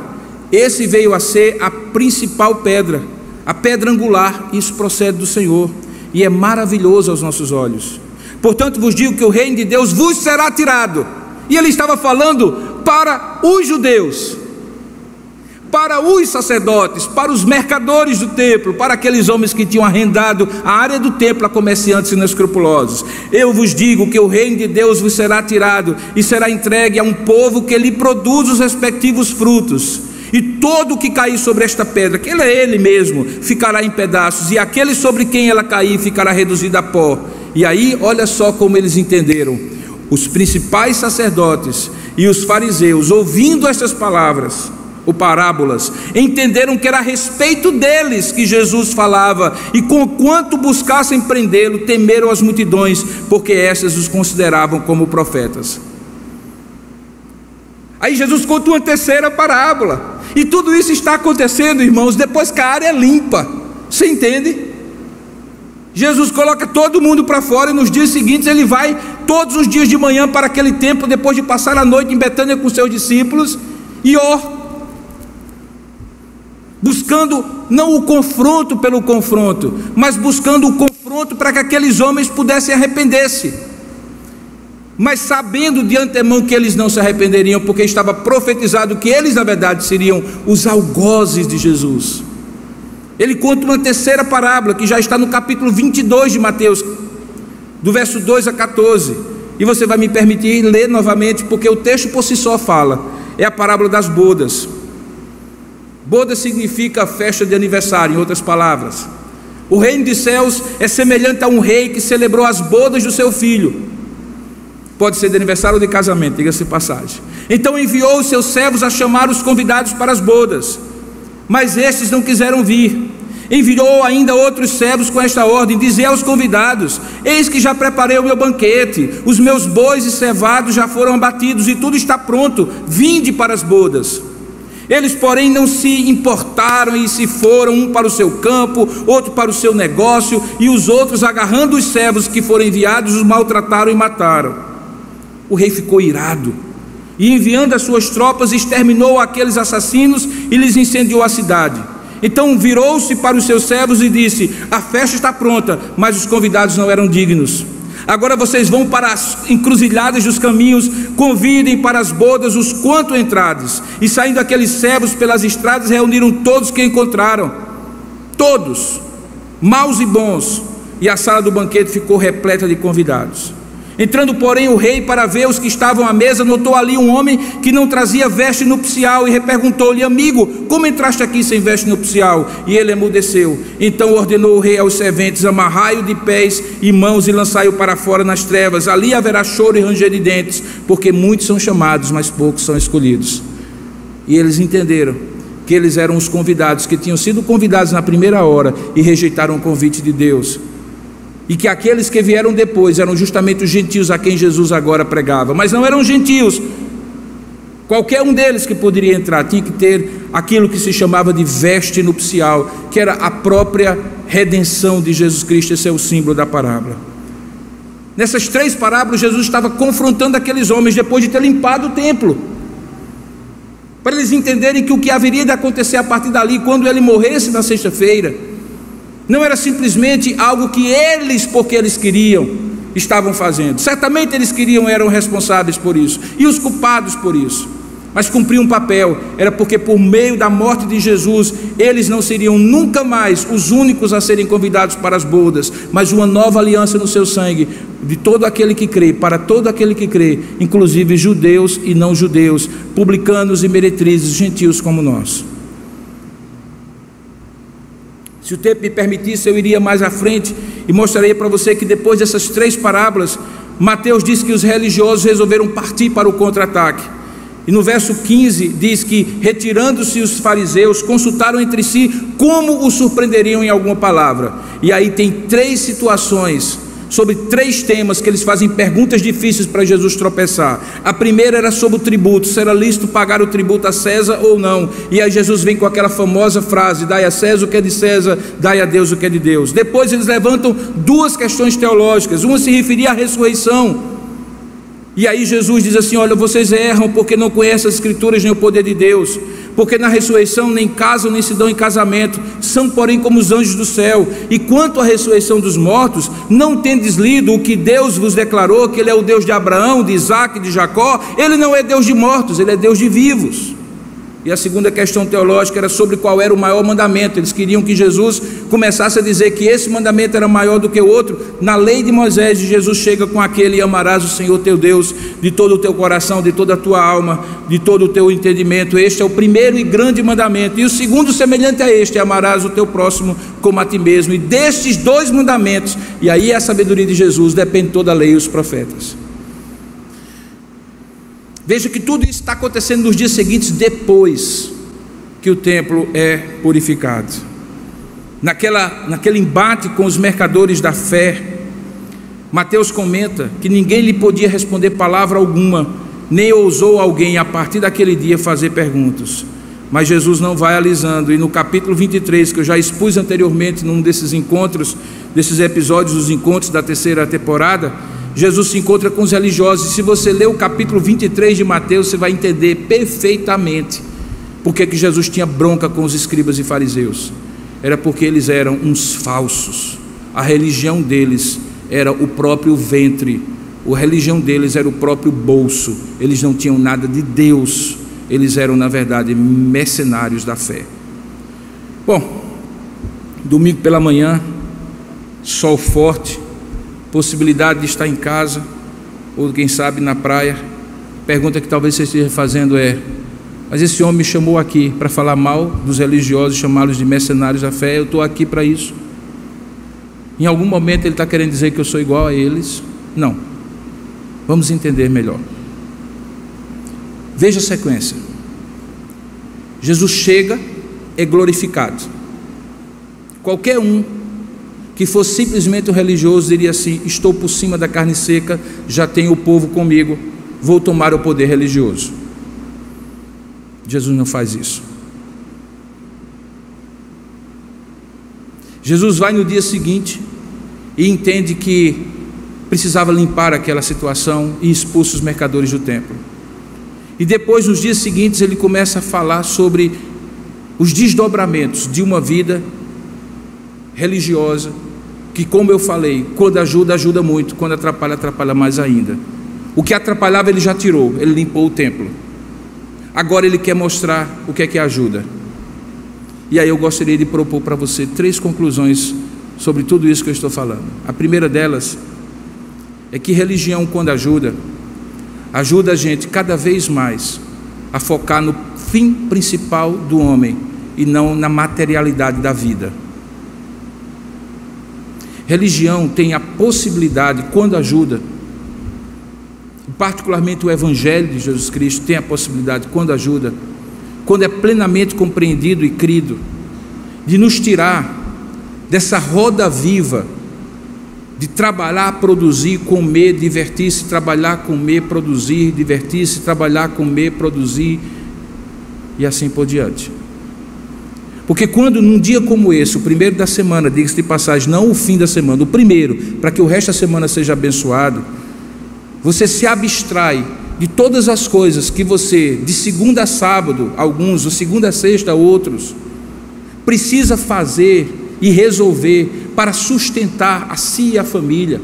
esse veio a ser a principal pedra, a pedra angular, isso procede do Senhor, e é maravilhoso aos nossos olhos. Portanto, vos digo que o reino de Deus vos será tirado, e ele estava falando para os judeus para os sacerdotes, para os mercadores do templo, para aqueles homens que tinham arrendado a área do templo a comerciantes inescrupulosos. Eu vos digo que o reino de Deus vos será tirado e será entregue a um povo que lhe produz os respectivos frutos. E todo o que cair sobre esta pedra, que ele é ele mesmo, ficará em pedaços, e aquele sobre quem ela cair ficará reduzido a pó. E aí, olha só como eles entenderam. Os principais sacerdotes e os fariseus, ouvindo estas palavras, ou parábolas, entenderam que era a respeito deles que Jesus falava, e com quanto buscassem prendê-lo, temeram as multidões, porque essas os consideravam como profetas. Aí Jesus conta uma terceira parábola, e tudo isso está acontecendo, irmãos, depois que a área é limpa, você entende? Jesus coloca todo mundo para fora e nos dias seguintes ele vai todos os dias de manhã para aquele templo, depois de passar a noite em Betânia com seus discípulos, e ó, buscando não o confronto pelo confronto, mas buscando o confronto para que aqueles homens pudessem arrepender-se. Mas sabendo de antemão que eles não se arrependeriam, porque estava profetizado que eles, na verdade, seriam os algozes de Jesus. Ele conta uma terceira parábola, que já está no capítulo 22 de Mateus, do verso 2 a 14. E você vai me permitir ler novamente, porque o texto por si só fala. É a parábola das bodas. Boda significa festa de aniversário, em outras palavras. O reino dos céus é semelhante a um rei que celebrou as bodas do seu filho. Pode ser de aniversário ou de casamento, diga-se passagem. Então enviou os seus servos a chamar os convidados para as bodas, mas estes não quiseram vir. Enviou ainda outros servos com esta ordem: Dizei aos convidados: Eis que já preparei o meu banquete, os meus bois e cevados já foram abatidos e tudo está pronto. Vinde para as bodas. Eles, porém, não se importaram e se foram, um para o seu campo, outro para o seu negócio, e os outros, agarrando os servos que foram enviados, os maltrataram e mataram. O rei ficou irado e, enviando as suas tropas, exterminou aqueles assassinos e lhes incendiou a cidade. Então virou-se para os seus servos e disse: A festa está pronta, mas os convidados não eram dignos. Agora vocês vão para as encruzilhadas dos caminhos, convidem para as bodas os quanto entrades. E saindo aqueles servos pelas estradas, reuniram todos que encontraram, todos, maus e bons, e a sala do banquete ficou repleta de convidados. Entrando, porém, o rei para ver os que estavam à mesa, notou ali um homem que não trazia veste nupcial e perguntou-lhe: Amigo, como entraste aqui sem veste nupcial? E ele emudeceu. Então ordenou o rei aos serventes: Amarrai-o de pés e mãos e lançai-o para fora nas trevas. Ali haverá choro e ranger de dentes, porque muitos são chamados, mas poucos são escolhidos. E eles entenderam que eles eram os convidados, que tinham sido convidados na primeira hora e rejeitaram o convite de Deus e que aqueles que vieram depois eram justamente os gentios a quem Jesus agora pregava, mas não eram gentios. Qualquer um deles que poderia entrar tinha que ter aquilo que se chamava de veste nupcial, que era a própria redenção de Jesus Cristo, esse é o símbolo da parábola. Nessas três parábolas, Jesus estava confrontando aqueles homens depois de ter limpado o templo, para eles entenderem que o que haveria de acontecer a partir dali, quando ele morresse na sexta-feira, não era simplesmente algo que eles, porque eles queriam, estavam fazendo. Certamente eles queriam, eram responsáveis por isso, e os culpados por isso. Mas cumpriam um papel, era porque por meio da morte de Jesus, eles não seriam nunca mais os únicos a serem convidados para as bodas, mas uma nova aliança no seu sangue, de todo aquele que crê, para todo aquele que crê, inclusive judeus e não judeus, publicanos e meretrizes, gentios como nós. Se o tempo me permitisse, eu iria mais à frente e mostraria para você que depois dessas três parábolas, Mateus diz que os religiosos resolveram partir para o contra-ataque. E no verso 15 diz que, retirando-se os fariseus, consultaram entre si como o surpreenderiam em alguma palavra. E aí tem três situações sobre três temas que eles fazem perguntas difíceis para Jesus tropeçar. A primeira era sobre o tributo, se era lícito pagar o tributo a César ou não. E aí Jesus vem com aquela famosa frase: dai a César o que é de César, dai a Deus o que é de Deus. Depois eles levantam duas questões teológicas. Uma se referia à ressurreição. E aí Jesus diz assim: Olha, vocês erram porque não conhecem as Escrituras nem o poder de Deus porque na ressurreição nem casam nem se dão em casamento, são, porém, como os anjos do céu. E quanto à ressurreição dos mortos, não tendes lido o que Deus vos declarou, que Ele é o Deus de Abraão, de Isaac e de Jacó? Ele não é Deus de mortos, Ele é Deus de vivos. E a segunda questão teológica era sobre qual era o maior mandamento. Eles queriam que Jesus começasse a dizer que esse mandamento era maior do que o outro. Na lei de Moisés, Jesus chega com aquele: amarás o Senhor teu Deus de todo o teu coração, de toda a tua alma, de todo o teu entendimento. Este é o primeiro e grande mandamento. E o segundo, semelhante a este: amarás o teu próximo como a ti mesmo. E destes dois mandamentos, e aí é a sabedoria de Jesus, depende toda a lei e os profetas. Veja que tudo isso está acontecendo nos dias seguintes, depois que o templo é purificado. Naquela, naquele embate com os mercadores da fé, Mateus comenta que ninguém lhe podia responder palavra alguma, nem ousou alguém a partir daquele dia fazer perguntas. Mas Jesus não vai alisando, e no capítulo 23, que eu já expus anteriormente num desses encontros, desses episódios dos encontros da terceira temporada, Jesus se encontra com os religiosos. E se você ler o capítulo 23 de Mateus, você vai entender perfeitamente porque que Jesus tinha bronca com os escribas e fariseus. Era porque eles eram uns falsos. A religião deles era o próprio ventre. A religião deles era o próprio bolso. Eles não tinham nada de Deus. Eles eram, na verdade, mercenários da fé. Bom, domingo pela manhã, sol forte, possibilidade de estar em casa, ou quem sabe na praia. Pergunta que talvez você esteja fazendo é: mas esse homem me chamou aqui para falar mal dos religiosos, chamá-los de mercenários da fé, eu estou aqui para isso. Em algum momento ele está querendo dizer que eu sou igual a eles? Não. Vamos entender melhor. Veja a sequência. Jesus chega, é glorificado. qualquer um que fosse simplesmente um religioso diria assim: estou por cima da carne seca, já tenho o povo comigo, vou tomar o poder religioso. Jesus não faz isso. Jesus vai no dia seguinte e entende que precisava limpar aquela situação e expulsa os mercadores do templo. E depois, nos dias seguintes, ele começa a falar sobre os desdobramentos de uma vida religiosa, que, como eu falei, quando ajuda, ajuda muito, quando atrapalha, atrapalha mais ainda. O que atrapalhava, ele já tirou, ele limpou o templo. Agora ele quer mostrar o que é que ajuda. E aí eu gostaria de propor para você três conclusões sobre tudo isso que eu estou falando. A primeira delas é que religião, quando ajuda, ajuda a gente cada vez mais a focar no fim principal do homem e não na materialidade da vida. Religião tem a possibilidade, quando ajuda, particularmente o Evangelho de Jesus Cristo tem a possibilidade, quando ajuda, quando é plenamente compreendido e crido, de nos tirar dessa roda viva de trabalhar, produzir, comer, divertir-se, trabalhar, comer, produzir, divertir-se, trabalhar, comer, produzir e assim por diante. Porque quando num dia como esse, o primeiro da semana, diga-se de passagem, não o fim da semana, o primeiro, para que o resto da semana seja abençoado, você se abstrai de todas as coisas que você, de segunda a sábado, alguns, de segunda a sexta, outros, precisa fazer e resolver para sustentar a si e a família,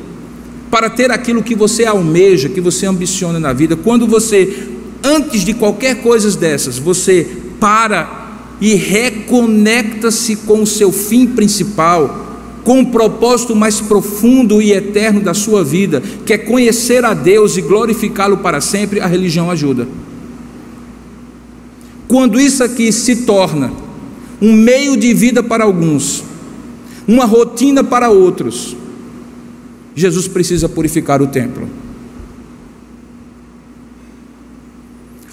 para ter aquilo que você almeja, que você ambiciona na vida. Quando você, antes de qualquer coisa dessas, você para e reconecta-se com o seu fim principal, com o propósito mais profundo e eterno da sua vida, que é conhecer a Deus e glorificá-lo para sempre, a religião ajuda. Quando isso aqui se torna um meio de vida para alguns, uma rotina para outros, Jesus precisa purificar o templo.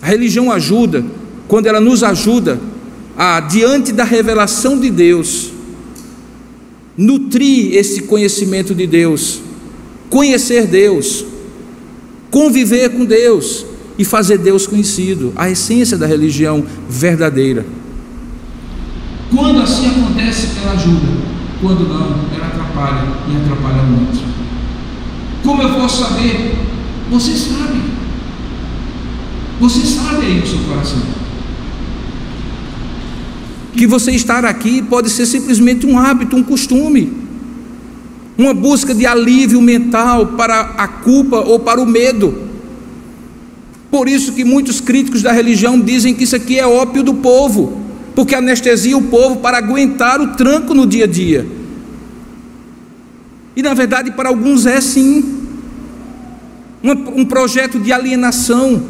A religião ajuda quando ela nos ajuda diante da revelação de Deus, nutrir esse conhecimento de Deus, conhecer Deus, conviver com Deus e fazer Deus conhecido, a essência da religião verdadeira. Quando assim acontece, ela ajuda, quando não, ela atrapalha e atrapalha muito. Como eu posso saber? Você sabe. Você sabe aí no seu coração que você estar aqui pode ser simplesmente um hábito, um costume, uma busca de alívio mental para a culpa ou para o medo. Por isso que muitos críticos da religião dizem que isso aqui é ópio do povo, porque anestesia o povo para aguentar o tranco no dia a dia. E na verdade, para alguns é sim um, projeto de alienação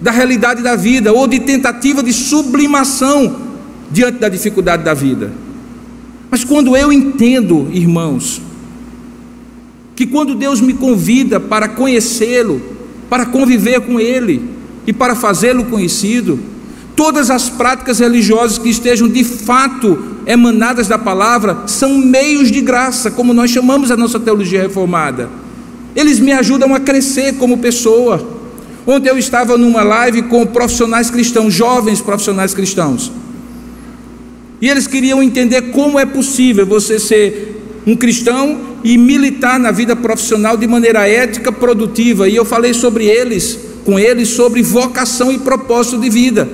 da realidade da vida ou de tentativa de sublimação diante da dificuldade da vida. Mas quando eu entendo, irmãos, que quando Deus me convida para conhecê-lo, para conviver com Ele e para fazê-lo conhecido, todas as práticas religiosas que estejam de fato emanadas da palavra são meios de graça, como nós chamamos a nossa teologia reformada. Eles me ajudam a crescer como pessoa. Ontem eu estava numa live com profissionais cristãos, jovens profissionais cristãos. E eles queriam entender como é possível você ser um cristão e militar na vida profissional de maneira ética, produtiva. E eu falei sobre eles, com eles, sobre vocação e propósito de vida.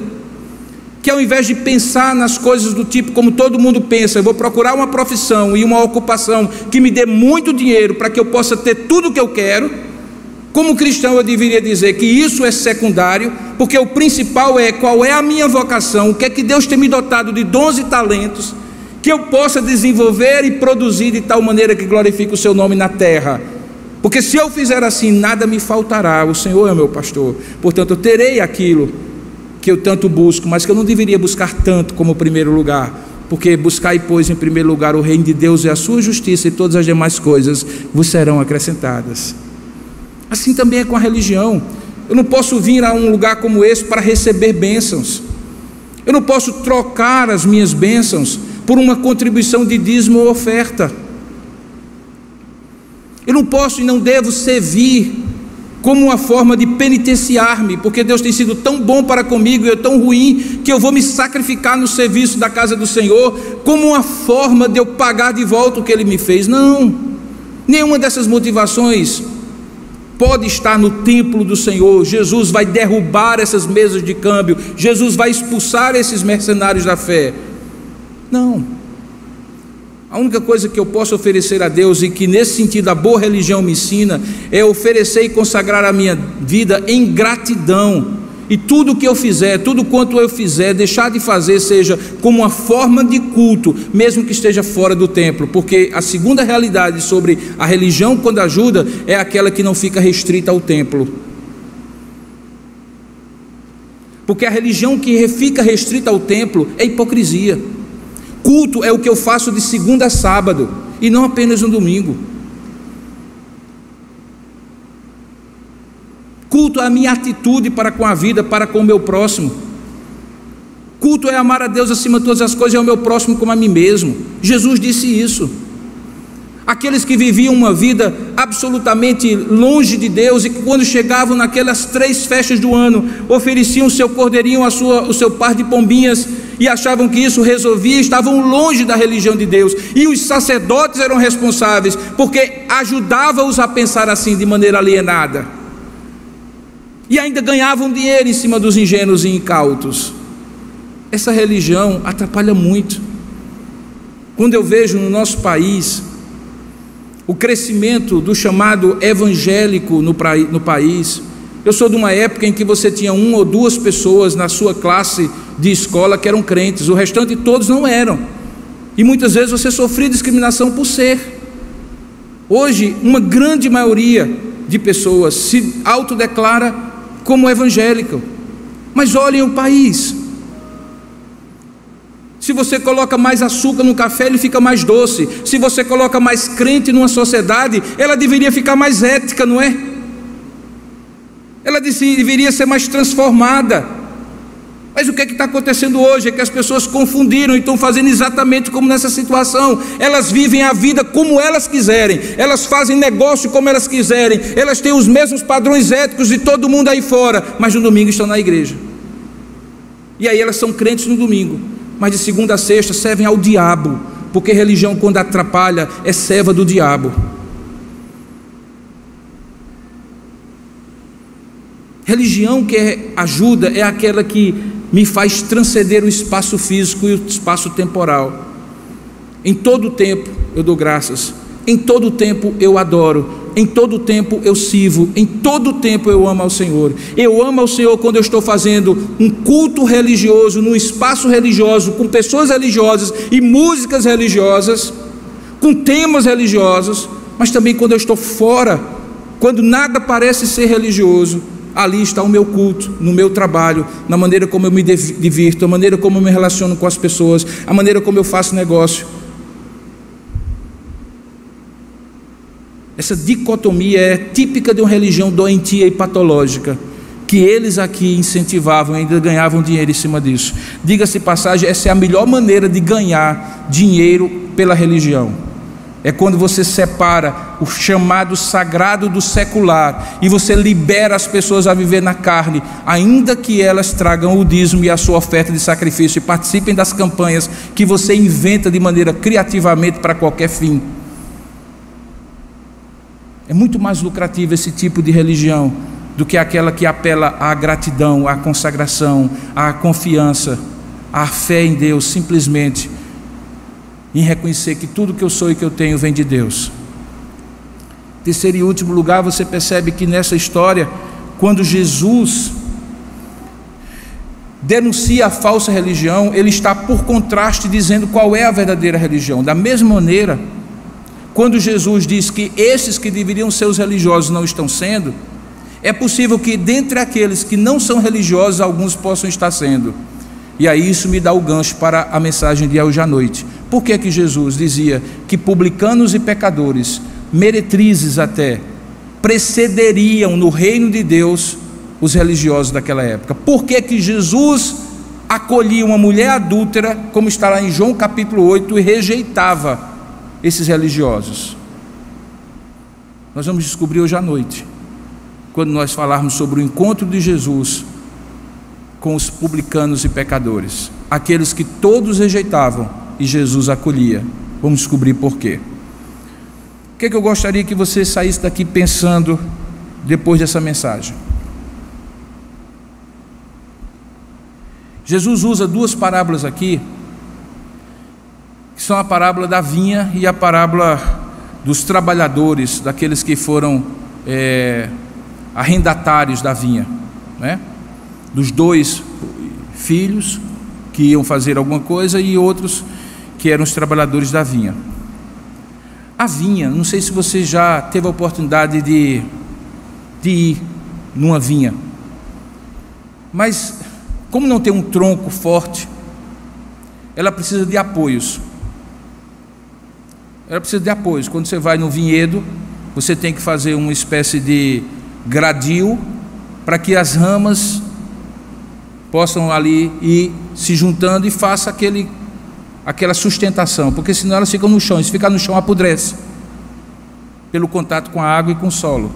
Que ao invés de pensar nas coisas do tipo como todo mundo pensa, eu vou procurar uma profissão e uma ocupação que me dê muito dinheiro para que eu possa ter tudo o que eu quero como cristão, eu deveria dizer que isso é secundário, porque o principal é qual é a minha vocação, o que é que Deus tem me dotado de dons e talentos, que eu possa desenvolver e produzir de tal maneira que glorifique o seu nome na terra. Porque se eu fizer assim, nada me faltará. O Senhor é meu pastor. Portanto, eu terei aquilo que eu tanto busco, mas que eu não deveria buscar tanto como primeiro lugar. Porque buscar e pois em primeiro lugar o reino de Deus e a sua justiça e todas as demais coisas vos serão acrescentadas. Assim também é com a religião. Eu não posso vir a um lugar como esse para receber bênçãos. Eu não posso trocar as minhas bênçãos por uma contribuição de dízimo ou oferta. Eu não posso e não devo servir como uma forma de penitenciar-me, porque Deus tem sido tão bom para comigo e eu tão ruim que eu vou me sacrificar no serviço da casa do Senhor, como uma forma de eu pagar de volta o que Ele me fez. Não, nenhuma dessas motivações pode estar no templo do Senhor. Jesus vai derrubar essas mesas de câmbio, Jesus vai expulsar esses mercenários da fé. Não. A única coisa que eu posso oferecer a Deus e que nesse sentido a boa religião me ensina é oferecer e consagrar a minha vida em gratidão. E tudo que eu fizer, tudo quanto eu fizer, deixar de fazer seja como uma forma de culto, mesmo que esteja fora do templo, porque a segunda realidade sobre a religião quando ajuda é aquela que não fica restrita ao templo. Porque a religião que fica restrita ao templo é hipocrisia. Culto é o que eu faço de segunda a sábado e não apenas no domingo. Culto é a minha atitude para com a vida, para com o meu próximo. Culto é amar a Deus acima de todas as coisas e ao meu próximo como a mim mesmo. Jesus disse isso aqueles que viviam uma vida absolutamente longe de Deus e que quando chegavam naquelas três festas do ano ofereciam o seu cordeirinho, a sua, o seu par de pombinhas e achavam que isso resolvia, estavam longe da religião de Deus e os sacerdotes eram responsáveis porque ajudavam-os a pensar assim de maneira alienada e ainda ganhavam dinheiro em cima dos ingênuos e incautos. Essa religião atrapalha muito. Quando eu vejo no nosso país o crescimento do chamado evangélico no, no país. Eu sou de uma época em que você tinha uma ou duas pessoas na sua classe de escola que eram crentes, o restante todos não eram. E muitas vezes você sofria discriminação por ser. Hoje, uma grande maioria de pessoas se autodeclara como evangélico. Mas olhem o país. Se você coloca mais açúcar no café, ele fica mais doce. Se você coloca mais crente numa sociedade, ela deveria ficar mais ética, não é? Ela deveria ser mais transformada. Mas o que é está acontecendo hoje? É que as pessoas confundiram e estão fazendo exatamente como nessa situação. Elas vivem a vida como elas quiserem, elas fazem negócio como elas quiserem, elas têm os mesmos padrões éticos de todo mundo aí fora, mas no domingo estão na igreja. E aí elas são crentes no domingo, mas de segunda a sexta servem ao diabo, porque religião, quando atrapalha, é serva do diabo. Religião que é ajuda é aquela que me faz transcender o espaço físico e o espaço temporal. Em todo tempo eu dou graças, em todo tempo eu adoro, em todo tempo eu sirvo, em todo tempo eu amo ao Senhor. Eu amo ao Senhor quando eu estou fazendo um culto religioso, num espaço religioso, com pessoas religiosas e músicas religiosas, com temas religiosos, mas também quando eu estou fora, quando nada parece ser religioso, ali está o meu culto, no meu trabalho, na maneira como eu me divirto, a maneira como eu me relaciono com as pessoas, a maneira como eu faço negócio. Essa dicotomia é típica de uma religião doentia e patológica, que eles aqui incentivavam e ainda ganhavam dinheiro em cima disso. Diga-se passagem, essa é a melhor maneira de ganhar dinheiro pela religião. É quando você separa o chamado sagrado do secular e você libera as pessoas a viver na carne, ainda que elas tragam o dízimo e a sua oferta de sacrifício e participem das campanhas que você inventa de maneira criativamente para qualquer fim. É muito mais lucrativo esse tipo de religião do que aquela que apela à gratidão, à consagração, à confiança, à fé em Deus, simplesmente em reconhecer que tudo que eu sou e que eu tenho vem de Deus. Terceiro e último lugar, você percebe que nessa história, quando Jesus denuncia a falsa religião, ele está por contraste dizendo qual é a verdadeira religião. Da mesma maneira, quando Jesus diz que esses que deveriam ser os religiosos não estão sendo, é possível que dentre aqueles que não são religiosos, alguns possam estar sendo. E aí isso me dá o gancho para a mensagem de hoje à noite. Por que que Jesus dizia que publicanos e pecadores, meretrizes até, precederiam no reino de Deus os religiosos daquela época? Por que que Jesus acolhia uma mulher adúltera, como está lá em João capítulo 8, e rejeitava esses religiosos. Nós vamos descobrir hoje à noite, quando nós falarmos sobre o encontro de Jesus com os publicanos e pecadores, aqueles que todos rejeitavam e Jesus acolhia. Vamos descobrir por quê. O que, é que eu gostaria que você saísse daqui pensando depois dessa mensagem? Jesus usa duas parábolas aqui, que são a parábola da vinha e a parábola dos trabalhadores, daqueles que foram é, arrendatários da vinha, né? dos dois filhos que iam fazer alguma coisa e outros que eram os trabalhadores da vinha. A vinha, não sei se você já teve a oportunidade de, de ir numa vinha, mas como não tem um tronco forte, ela precisa de apoios. Ela precisa de apoios. Quando você vai no vinhedo, você tem que fazer uma espécie de gradil para que as ramas possam ali ir se juntando e faça aquele, aquela sustentação, porque senão elas ficam no chão, e se ficar no chão apodrece pelo contato com a água e com o solo.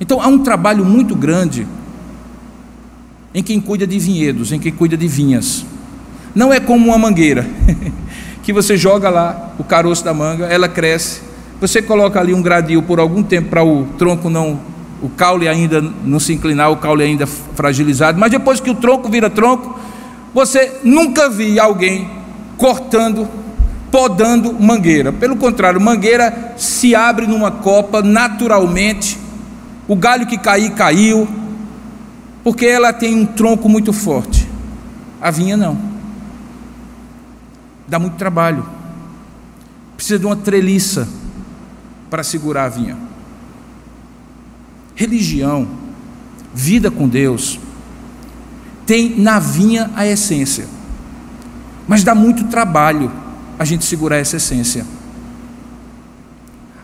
Então há um trabalho muito grande em quem cuida de vinhedos, em quem cuida de vinhas. Não é como uma mangueira, que você joga lá o caroço da manga, ela cresce, você coloca ali um gradil por algum tempo para o tronco não, o caule ainda não se inclinar, o caule ainda fragilizado, mas depois que o tronco vira tronco, você nunca viu alguém cortando, podando mangueira. Pelo contrário, mangueira se abre numa copa naturalmente, o galho que cair, caiu, porque ela tem um tronco muito forte. A vinha não. Dá muito trabalho. Precisa de uma treliça para segurar a vinha. Religião, vida com Deus, tem na vinha a essência. Mas dá muito trabalho a gente segurar essa essência.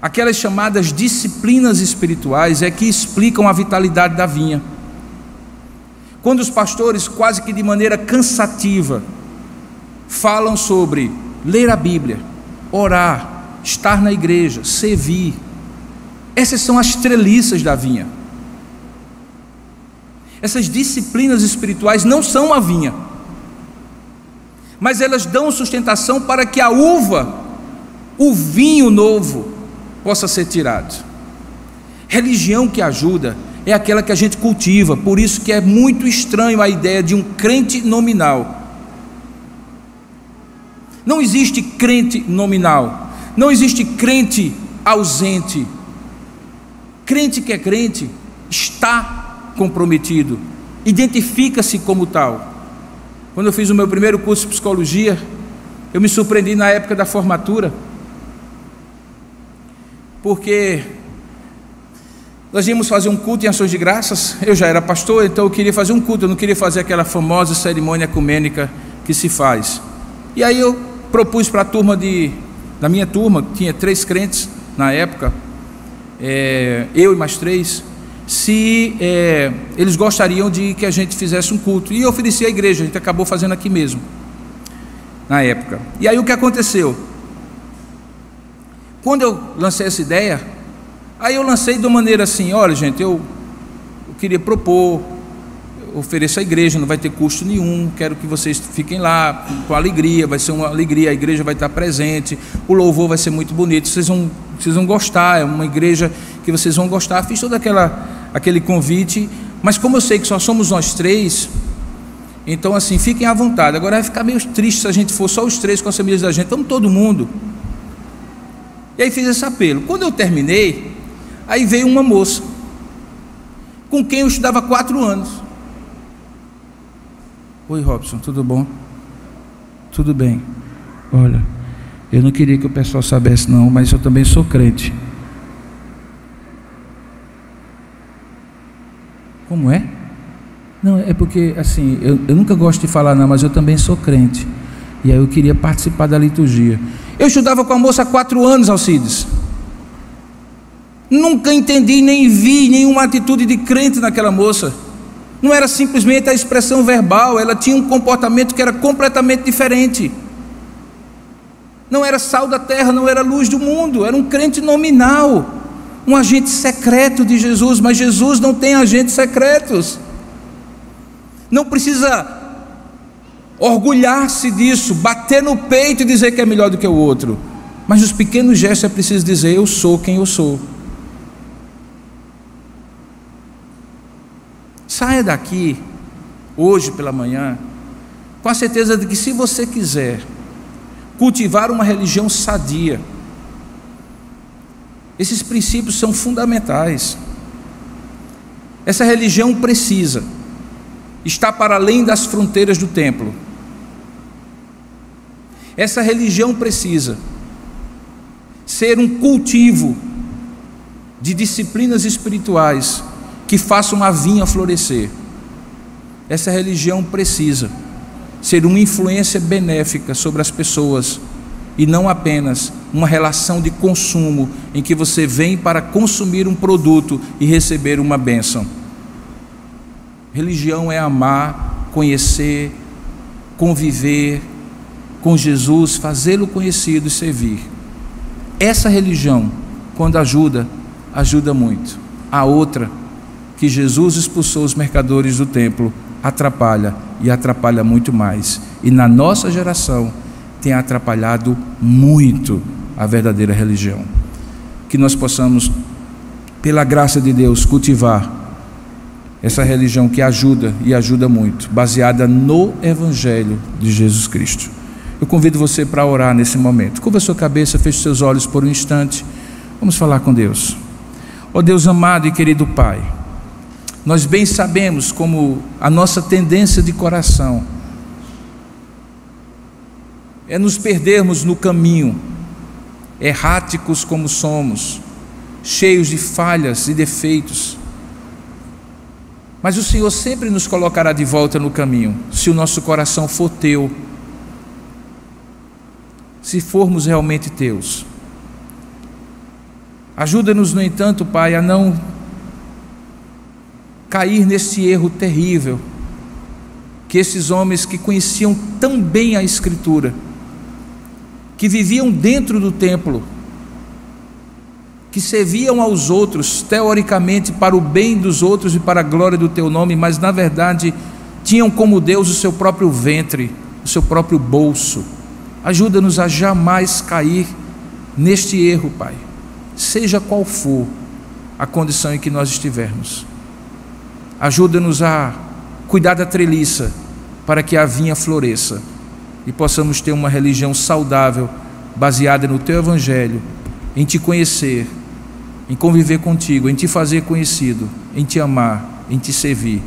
Aquelas chamadas disciplinas espirituais é que explicam a vitalidade da vinha. Quando os pastores, quase que de maneira cansativa, falam sobre ler a Bíblia, orar, estar na igreja, servir, essas são as treliças da vinha. Essas disciplinas espirituais não são a vinha, mas elas dão sustentação para que a uva, o vinho novo, possa ser tirado. Religião que ajuda é aquela que a gente cultiva, por isso que é muito estranho a ideia de um crente nominal. Não existe crente nominal, não existe crente ausente. Crente que é crente está comprometido, identifica-se como tal. Quando eu fiz o meu primeiro curso de psicologia, eu me surpreendi na época da formatura, porque nós íamos fazer um culto em ações de graças. Eu já era pastor, então eu queria fazer um culto. Eu não queria fazer aquela famosa cerimônia ecumênica que se faz. E aí eu propus para a turma de, da minha turma, tinha três crentes na época, é, eu e mais três, se é, eles gostariam de que a gente fizesse um culto. E ofereci à igreja, a gente acabou fazendo aqui mesmo, na época. E aí o que aconteceu? Quando eu lancei essa ideia, Aí eu lancei de uma maneira assim: olha, gente, eu, eu queria propor, ofereço à igreja, não vai ter custo nenhum, quero que vocês fiquem lá com alegria, vai ser uma alegria, a igreja vai estar presente, o louvor vai ser muito bonito, vocês vão, vocês vão gostar, é uma igreja que vocês vão gostar. Fiz todo aquela, aquele convite, mas como eu sei que só somos nós três, então assim, fiquem à vontade. Agora vai ficar meio triste se a gente for só os três com as famílias da gente, vamos todo mundo. E aí fiz esse apelo. Quando eu terminei, Aí veio uma moça, com quem eu estudava quatro anos. Oi, Robson, tudo bom? Tudo bem. Olha, eu não queria que o pessoal soubesse, não, mas eu também sou crente. Como é? Não, é porque, assim, eu, eu nunca gosto de falar, não, mas eu também sou crente. E aí eu queria participar da liturgia. Eu estudava com a moça há quatro anos, Alcides. Nunca entendi nem vi nenhuma atitude de crente naquela moça. Não era simplesmente a expressão verbal, ela tinha um comportamento que era completamente diferente. Não era sal da terra, não era luz do mundo, era um crente nominal, um agente secreto de Jesus, mas Jesus não tem agentes secretos. Não precisa orgulhar-se disso, bater no peito e dizer que é melhor do que o outro. Mas nos pequenos gestos é preciso dizer: Eu sou quem eu sou. Saia daqui, hoje pela manhã, com a certeza de que se você quiser cultivar uma religião sadia, esses princípios são fundamentais. Essa religião precisa estar para além das fronteiras do templo. Essa religião precisa ser um cultivo de disciplinas espirituais que façam a vinha florescer. Essa religião precisa ser uma influência benéfica sobre as pessoas e não apenas uma relação de consumo em que você vem para consumir um produto e receber uma bênção. Religião é amar, conhecer, conviver com Jesus, fazê-lo conhecido e servir. Essa religião, quando ajuda, ajuda muito. A outra, que Jesus expulsou os mercadores do templo, atrapalha e atrapalha muito mais. E na nossa geração tem atrapalhado muito a verdadeira religião. Que nós possamos, pela graça de Deus, cultivar essa religião que ajuda e ajuda muito, baseada no Evangelho de Jesus Cristo. Eu convido você para orar nesse momento. Curva sua cabeça, feche seus olhos por um instante. Vamos falar com Deus. Ó oh Deus amado e querido Pai, nós bem sabemos como a nossa tendência de coração é nos perdermos no caminho, erráticos como somos, cheios de falhas e defeitos. Mas o Senhor sempre nos colocará de volta no caminho, se o nosso coração for teu, se formos realmente teus. Ajuda-nos, no entanto, Pai, a não cair nesse erro terrível que esses homens que conheciam tão bem a Escritura, que viviam dentro do templo, que serviam aos outros, teoricamente, para o bem dos outros e para a glória do teu nome, mas na verdade tinham como Deus o seu próprio ventre, o seu próprio bolso. Ajuda-nos a jamais cair neste erro, Pai, seja qual for a condição em que nós estivermos. Ajuda-nos a cuidar da treliça para que a vinha floresça e possamos ter uma religião saudável, baseada no teu evangelho, em te conhecer em conviver contigo, em te fazer conhecido, em te amar, em te servir,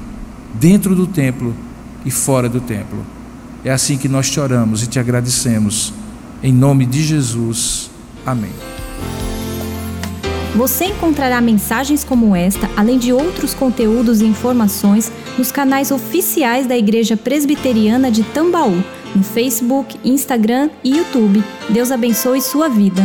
dentro do templo e fora do templo. É assim que nós te oramos e te agradecemos. Em nome de Jesus. Amém. Você encontrará mensagens como esta, além de outros conteúdos e informações, nos canais oficiais da Igreja Presbiteriana de Tambaú, no Facebook, Instagram e YouTube. Deus abençoe sua vida.